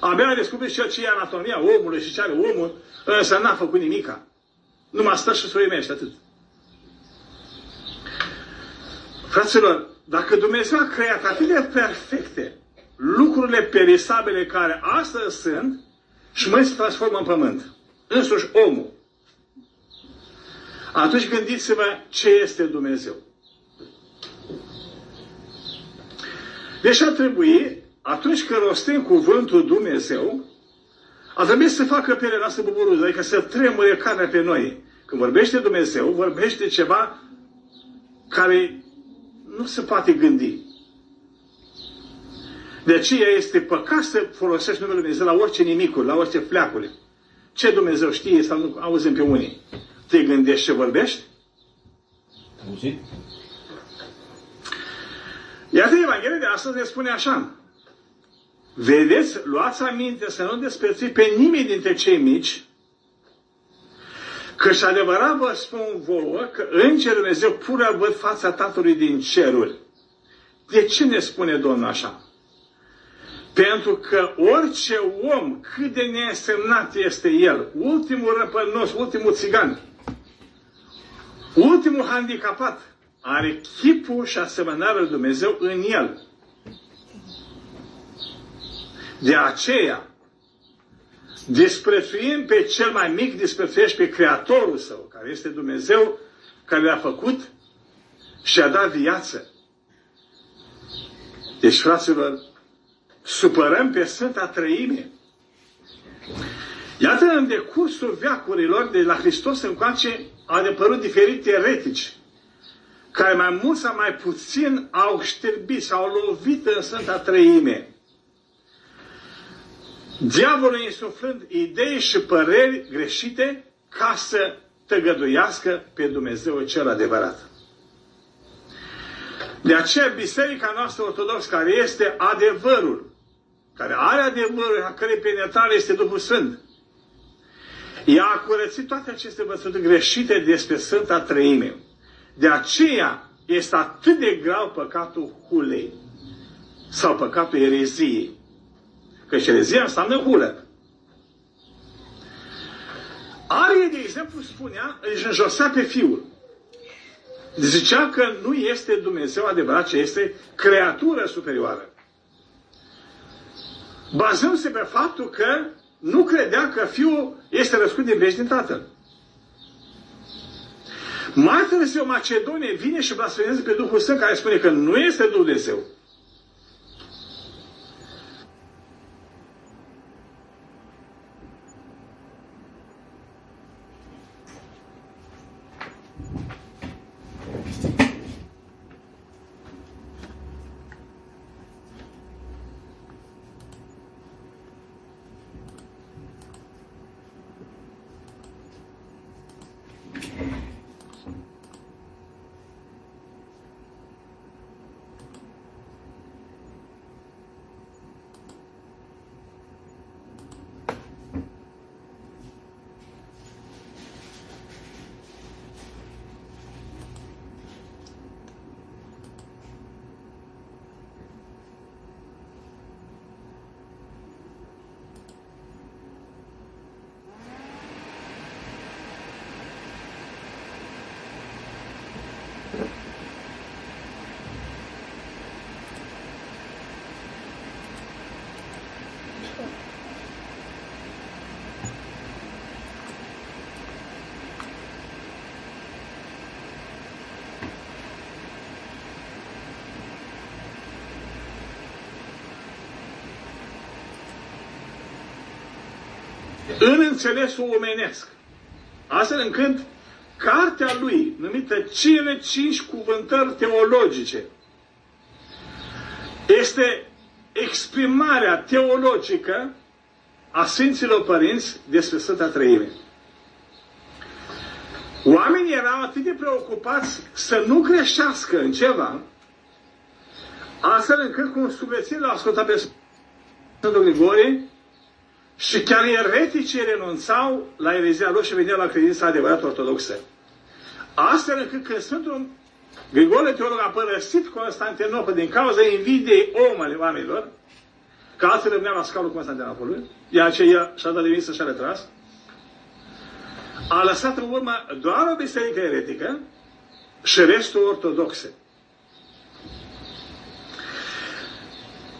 Speaker 1: Abia a descoperit ceea ce e anatomia omului și ce are omul, însă n-a făcut nimica. Numai stă și suimește atât. Fraților, dacă Dumnezeu a creat atât de perfecte lucrurile perisabile care astăzi sunt și mai se transformă în pământ, însuși omul, atunci gândiți-vă ce este Dumnezeu. Deci ar trebui, atunci când rostim cuvântul Dumnezeu, ar trebui să facă pielea noastră buburuză, adică să tremure carnea pe noi. Când vorbește Dumnezeu, vorbește ceva care nu se poate gândi. De aceea este păcat să folosești numele Dumnezeu la orice nimicuri, la orice fleacuri. Ce Dumnezeu știe sau nu auzim pe unii. Te gândești ce vorbești? Auzit? Iată, Evanghelia de astăzi ne spune așa. Vedeți, luați aminte să nu desprețui pe nimeni dintre cei mici, că și adevărat vă spun vouă că Îngerul Dumnezeu pura văd fața Tatălui din ceruri. De ce ne spune Domnul așa? Pentru că orice om, cât de neînsemnat este el, ultimul răpănos, ultimul țigan, ultimul handicapat, are chipul și asemănarea lui Dumnezeu în el. De aceea, disprețuim pe cel mai mic, disprețuiești pe Creatorul său, care este Dumnezeu, care le-a făcut și a dat viață. Deci, fraților, supărăm pe Sfânta Trăime. Iată, în decursul veacurilor, de la Hristos încoace, au apărut diferite eretici care mai mult sau mai puțin au șterbit sau au lovit în Sfânta Trăime. Diavolul insuflând idei și păreri greșite ca să tăgăduiască pe Dumnezeu cel adevărat. De aceea biserica noastră ortodoxă, care este adevărul, care are adevărul, a cărei penetrare este Duhul Sfânt, ea a curățit toate aceste învățături greșite despre Sfânta Trăime. De aceea este atât de grav păcatul hulei sau păcatul ereziei. Că și erezia înseamnă hulă. Arie, de exemplu, spunea, își înjosea pe fiul. Zicea că nu este Dumnezeu adevărat, ci este creatură superioară. Bazându-se pe faptul că nu credea că fiul este răscut din veci din tatăl. Mai târziu Macedonie vine și blasfemează pe Duhul Sfânt care spune că nu este Dumnezeu. în înțelesul omenesc. Astfel încât cartea lui, numită Cele cinci cuvântări teologice, este exprimarea teologică a Sfinților Părinți despre Sfânta Trăime. Oamenii erau atât de preocupați să nu greșească în ceva, astfel încât cu suflețire l-au ascultat pe Sfântul Grigorie și chiar ereticii renunțau la erezia lor și veneau la credința adevărat ortodoxă. Astfel încât când Sfântul Grigore Teolog a părăsit Constantinopol din cauza invidiei omului oamenilor, că alții rămâneau la scalul Constantinopolului, iar ce el și-a dat de vinsă și-a retras, a lăsat în urmă doar o biserică eretică și restul ortodoxe.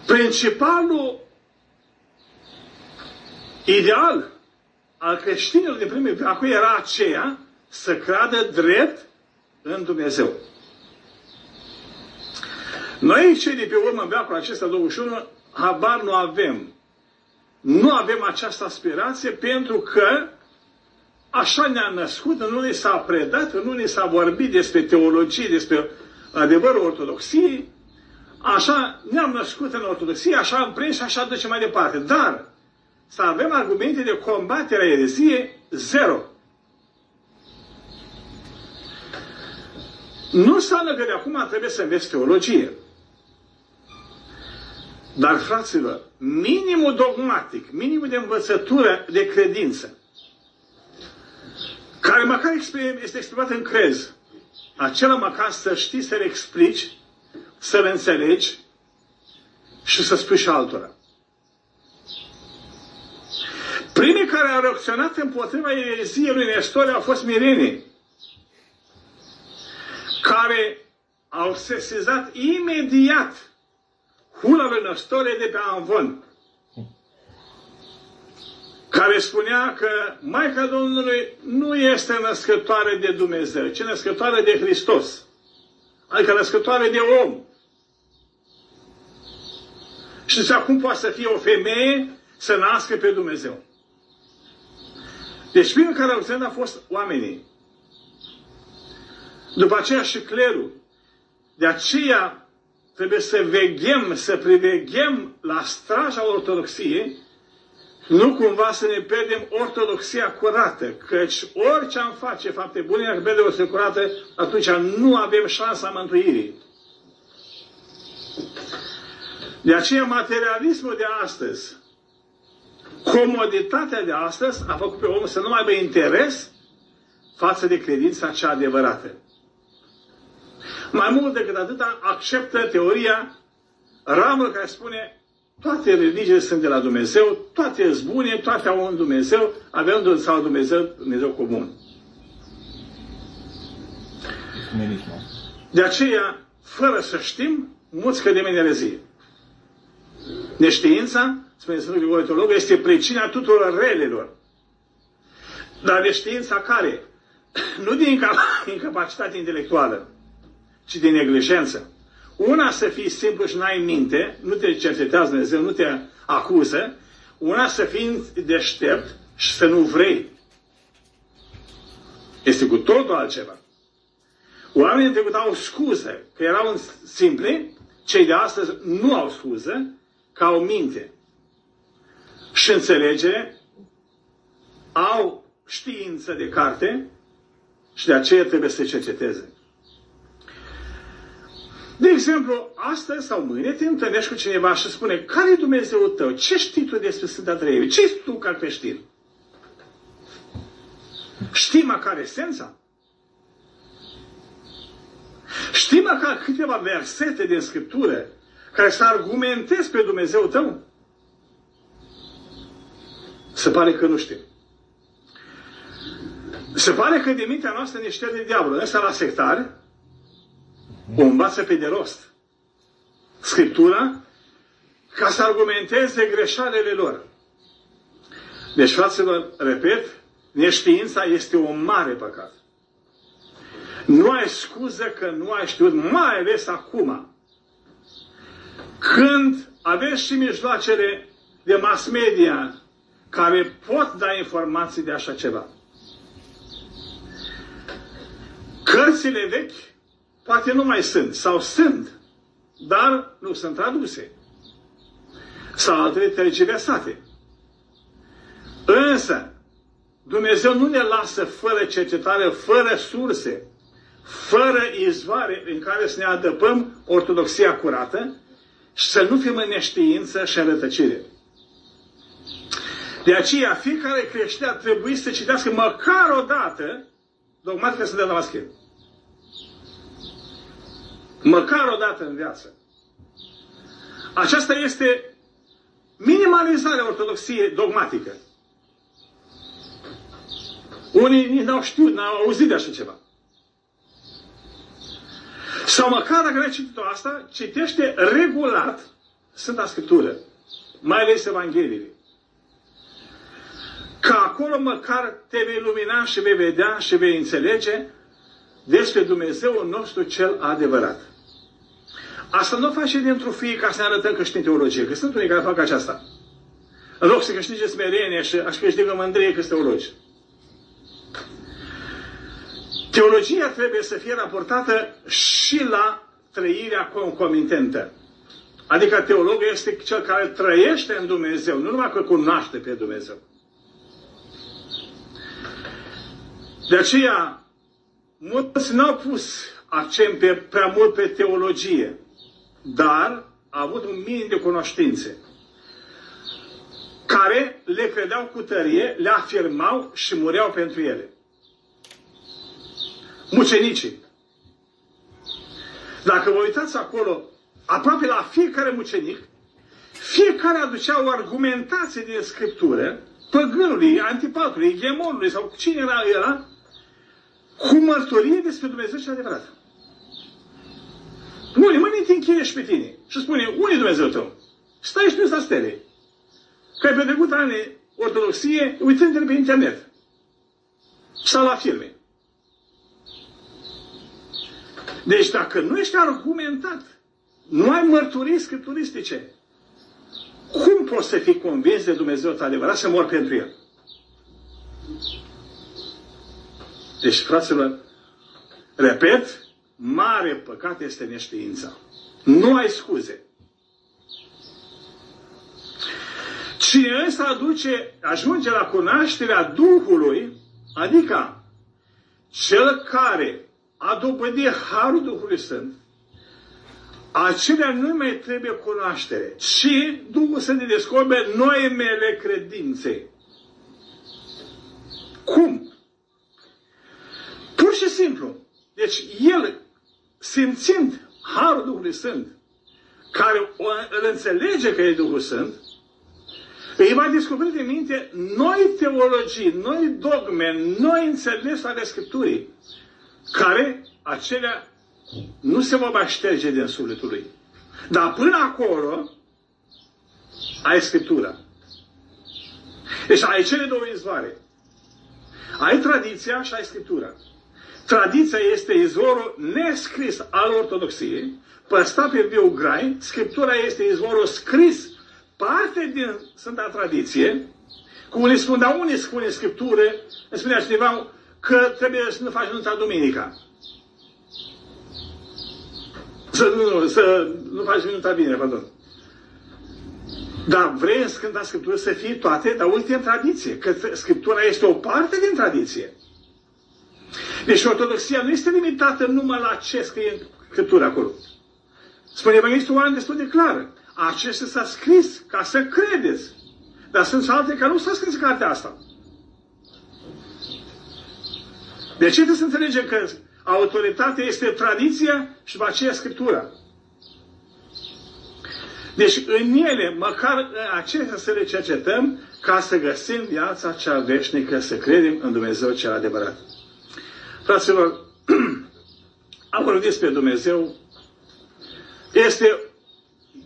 Speaker 1: Principalul ideal al creștinilor din primul veacul era aceea să creadă drept în Dumnezeu. Noi, cei de pe urmă, în veacul acesta 21, habar nu avem. Nu avem această aspirație pentru că așa ne-a născut, nu ne s-a predat, nu ne s-a vorbit despre teologie, despre adevărul ortodoxiei, așa ne-am născut în ortodoxie, așa am prins și așa ducem mai departe. Dar să avem argumente de combatere a ereziei, zero. Nu înseamnă că de acum trebuie să înveți teologie. Dar, fraților, minimul dogmatic, minimul de învățătură de credință, care măcar este exprimat în crez, acela măcar să știi să le explici, să le înțelegi și să spui și altora. Primii care au reacționat împotriva ereziei lui Nestor au fost mirenii, care au sesizat imediat hula lui Năstore de pe Anvon, care spunea că Maica Domnului nu este născătoare de Dumnezeu, ci născătoare de Hristos. Adică născătoare de om. Și acum poate să fie o femeie să nască pe Dumnezeu. Deci primul care au a fost oamenii. După aceea și clerul. De aceea trebuie să veghem, să priveghem la straja ortodoxiei, nu cumva să ne pierdem ortodoxia curată, căci orice am face fapte bune, dacă pierde o curată, atunci nu avem șansa mântuirii. De aceea materialismul de astăzi, comoditatea de astăzi a făcut pe om să nu mai aibă interes față de credința cea adevărată. Mai mult decât atât, acceptă teoria ramă care spune toate religiile sunt de la Dumnezeu, toate sunt bune, toate au un Dumnezeu, avem un sau Dumnezeu, Dumnezeu comun. De aceea, fără să știm, mulți cădem în erezie. Neștiința, spune Sfântul Grigore Teolog, este pricina tuturor relelor. Dar neștiința care? Nu din incapacitate intelectuală, ci de neglijență. Una să fii simplu și n-ai minte, nu te cercetează Dumnezeu, nu te acuză. Una să fii deștept și să nu vrei. Este cu totul altceva. Oamenii trecut au scuze că erau simpli, cei de astăzi nu au scuză, că au minte. Și înțelege, au știință de carte și de aceea trebuie să cerceteze. De exemplu, astăzi sau mâine te întâlnești cu cineva și spune, care e Dumnezeul tău? Ce știi tu despre Sfânta Treime? Ce știi tu ca creștin? Știi măcar esența? Știi măcar câteva versete din Scriptură care să argumentezi pe Dumnezeu tău? Se pare că nu știi. Se pare că de mintea noastră ne șterge diavolul. Ăsta la sectare, o învață pe de rost. Scriptura ca să argumenteze greșalele lor. Deci, fraților, repet, neștiința este un mare păcat. Nu ai scuză că nu ai știut, mai ales acum. Când aveți și mijloacele de mass media care pot da informații de așa ceva. Cărțile vechi poate nu mai sunt, sau sunt, dar nu sunt traduse. Sau altele tergiversate. Însă, Dumnezeu nu ne lasă fără cercetare, fără surse, fără izvoare în care să ne adăpăm ortodoxia curată și să nu fim în neștiință și în rătăcire. De aceea, fiecare creștin ar trebui să citească măcar o dată dogmatica să dea la maschil. Măcar o dată în viață. Aceasta este minimalizarea ortodoxiei dogmatică. Unii nici n-au știut, n-au auzit de așa ceva. Sau măcar dacă ai citit asta, citește regulat Sfânta Scriptură, mai ales Evangheliile. Ca acolo măcar te vei lumina și vei vedea și vei înțelege despre Dumnezeu nostru cel adevărat. Asta nu face dintr-o fie ca să ne arătăm că știm teologie, că sunt unii care fac aceasta. În loc să câștige smerenie și aș câștigă mândrie că sunt teologi. Teologia trebuie să fie raportată și la trăirea concomitentă. Adică teologul este cel care trăiește în Dumnezeu, nu numai că cunoaște pe Dumnezeu. De aceea, mulți n-au pus accent pe, prea mult pe teologie, dar a avut un minim de cunoștințe care le credeau cu tărie, le afirmau și mureau pentru ele mucenicii. Dacă vă uitați acolo, aproape la fiecare mucenic, fiecare aducea o argumentație din Scriptură, păgânului, antipatului, ghemonului sau cine era era, cu mărturie despre Dumnezeu și adevărat. Unii mâine te încheie și pe tine și spune, unde e Dumnezeu tău? Stai și tu la stele. Că ai petrecut ani ortodoxie uitându-te pe internet. Sau la filme. Deci dacă nu ești argumentat, nu ai mărturii scripturistice, cum poți să fii convins de Dumnezeu adevărat să mor pentru El? Deci, fraților, repet, mare păcat este neștiința. Nu ai scuze. Cine însă aduce, ajunge la cunoașterea Duhului, adică cel care a dobândi Harul Duhului Sfânt, acelea nu mai trebuie cunoaștere, ci Duhul să ne descopere noi mele credințe. Cum? Pur și simplu. Deci el, simțind Harul Duhului Sfânt, care îl înțelege că e Duhul Sfânt, îi va descoperi de minte noi teologii, noi dogme, noi înțeles ale Scripturii care acelea nu se vor mai șterge din sufletul lui. Dar până acolo ai Scriptura. Deci ai cele două izvoare. Ai tradiția și ai Scriptura. Tradiția este izvorul nescris al ortodoxiei, păstrat pe viu grai, Scriptura este izvorul scris, parte din Sfânta Tradiție, cum le spun, dar unii spune Scriptură, îmi spunea cineva, că trebuie să nu faci nunța duminica. Să nu, să nu faci nunța bine, pardon. Dar vrei în Sfânta Scriptură să fie toate, dar uite în tradiție, că Scriptura este o parte din tradiție. Deci ortodoxia nu este limitată numai la ce scrie în Scriptura acolo. Spune Evanghelistul Ioan destul de clar. Acesta s-a scris ca să credeți. Dar sunt și alte care nu s-a scris cartea asta. De ce trebuie să înțelegem că autoritatea este tradiția și după aceea Scriptura? Deci în ele, măcar acestea să le cercetăm ca să găsim viața cea veșnică, să credem în Dumnezeu cel adevărat. Fraților, am vorbit despre Dumnezeu, este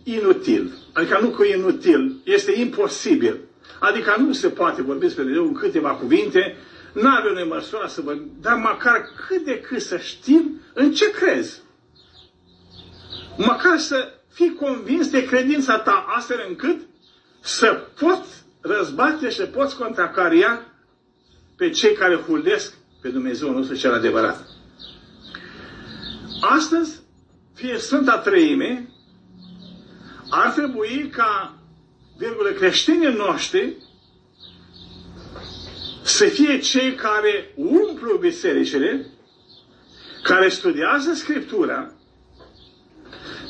Speaker 1: inutil. Adică nu că inutil, este imposibil. Adică nu se poate vorbi despre Dumnezeu în câteva cuvinte nu avem noi măsura să vă... Dar măcar cât de cât să știm în ce crezi. Măcar să fii convins de credința ta astfel încât să poți răzbate și să poți contracaria pe cei care hulesc pe Dumnezeu nostru cel adevărat. Astăzi, fie Sfânta Treime, ar trebui ca, virgulă, creștinii noștri să fie cei care umplu bisericile, care studiază Scriptura,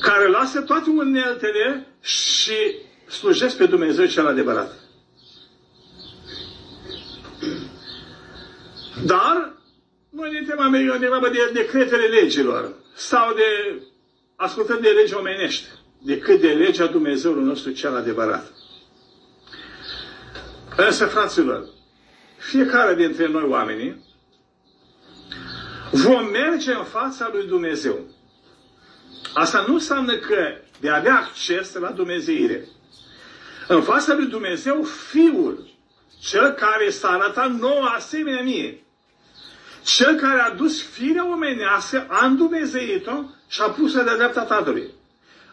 Speaker 1: care lasă toate uneltele și slujesc pe Dumnezeu cel adevărat. Dar noi ne temăm eu degrabă de decretele legilor sau de ascultând de legi omenești decât de legea Dumnezeului nostru cel adevărat. Însă, fraților, fiecare dintre noi oamenii vom merge în fața lui Dumnezeu. Asta nu înseamnă că de a avea acces la Dumnezeire. În fața lui Dumnezeu, Fiul, cel care s-a arătat nouă asemenea mie, cel care a dus firea omenească, a îndumezeit-o și a pus-o de dreapta Tatălui.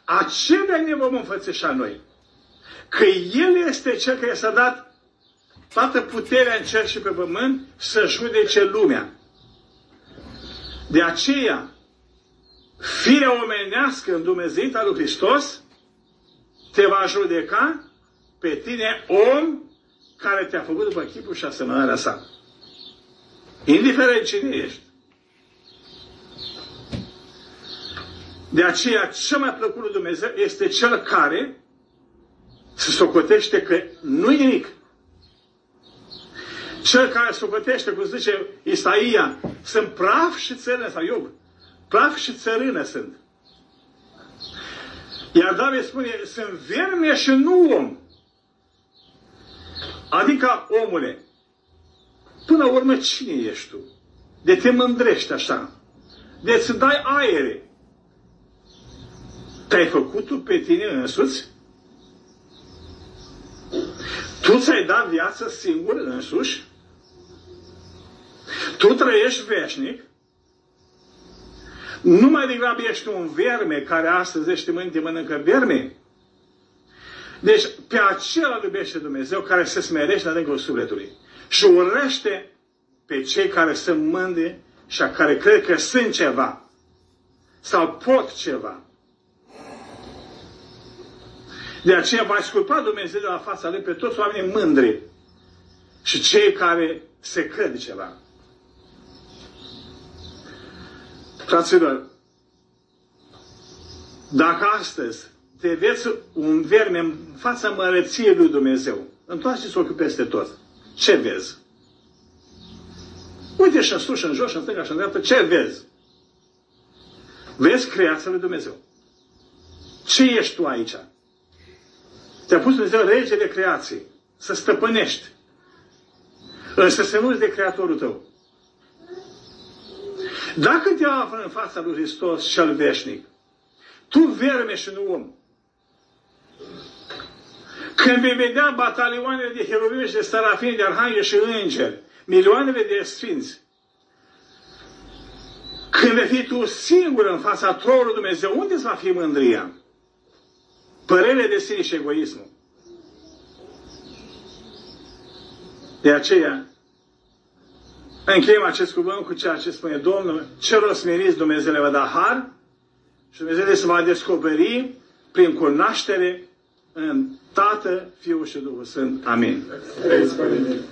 Speaker 1: Acelea ne vom înfățișa noi. Că El este Cel care s-a dat toată puterea în cer și pe pământ să judece lumea. De aceea, firea omenească în Dumnezeita lui Hristos te va judeca pe tine om care te-a făcut după chipul și asemănarea sa. Indiferent cine ești. De aceea, cel mai plăcut lui Dumnezeu este cel care se socotește că nu e nimic. Cel care socotește, cum zice Isaia, sunt praf și țărână, sau Iov, praf și țărână sunt. Iar David spune, sunt verme și nu om. Adică, omule, până la urmă cine ești tu? De te mândrești așa. De să dai aere. Te-ai făcut tu pe tine însuți? Tu ți-ai dat viață singur însuși? Tu trăiești veșnic? Nu mai degrabă ești un verme care astăzi ești mâine te mănâncă verme? Deci pe acela iubește Dumnezeu care se smerește la adâncul sufletului și urăște pe cei care sunt mândri și a care cred că sunt ceva sau pot ceva. De aceea va sculpa Dumnezeu de la fața Lui pe toți oamenii mândri și cei care se cred ceva. Fraților, dacă astăzi te vezi un verme în fața mărăției lui Dumnezeu, întoarceți ochii peste tot. Ce vezi? Uite și în sus, și în jos, și în stânga, și în dreapta, ce vezi? Vezi creația lui Dumnezeu. Ce ești tu aici? Te-a pus Dumnezeu regele creației, să stăpânești. Însă să nu de Creatorul tău. Dacă te află în fața lui Hristos cel veșnic, tu verme și nu om, când vei vedea batalioanele de heruvimi și de starafini, de arhangeli și îngeri, milioanele de sfinți, când vei fi tu singur în fața tronului Dumnezeu, unde îți va fi mândria? Părere de sine și egoismul. De aceea, încheiem acest cuvânt cu ceea ce spune Domnul, celor smeriți Dumnezeu le va da har și Dumnezeu se va descoperi prin cunoaștere în Tată, Fiul și Duhul Sfânt. Amin.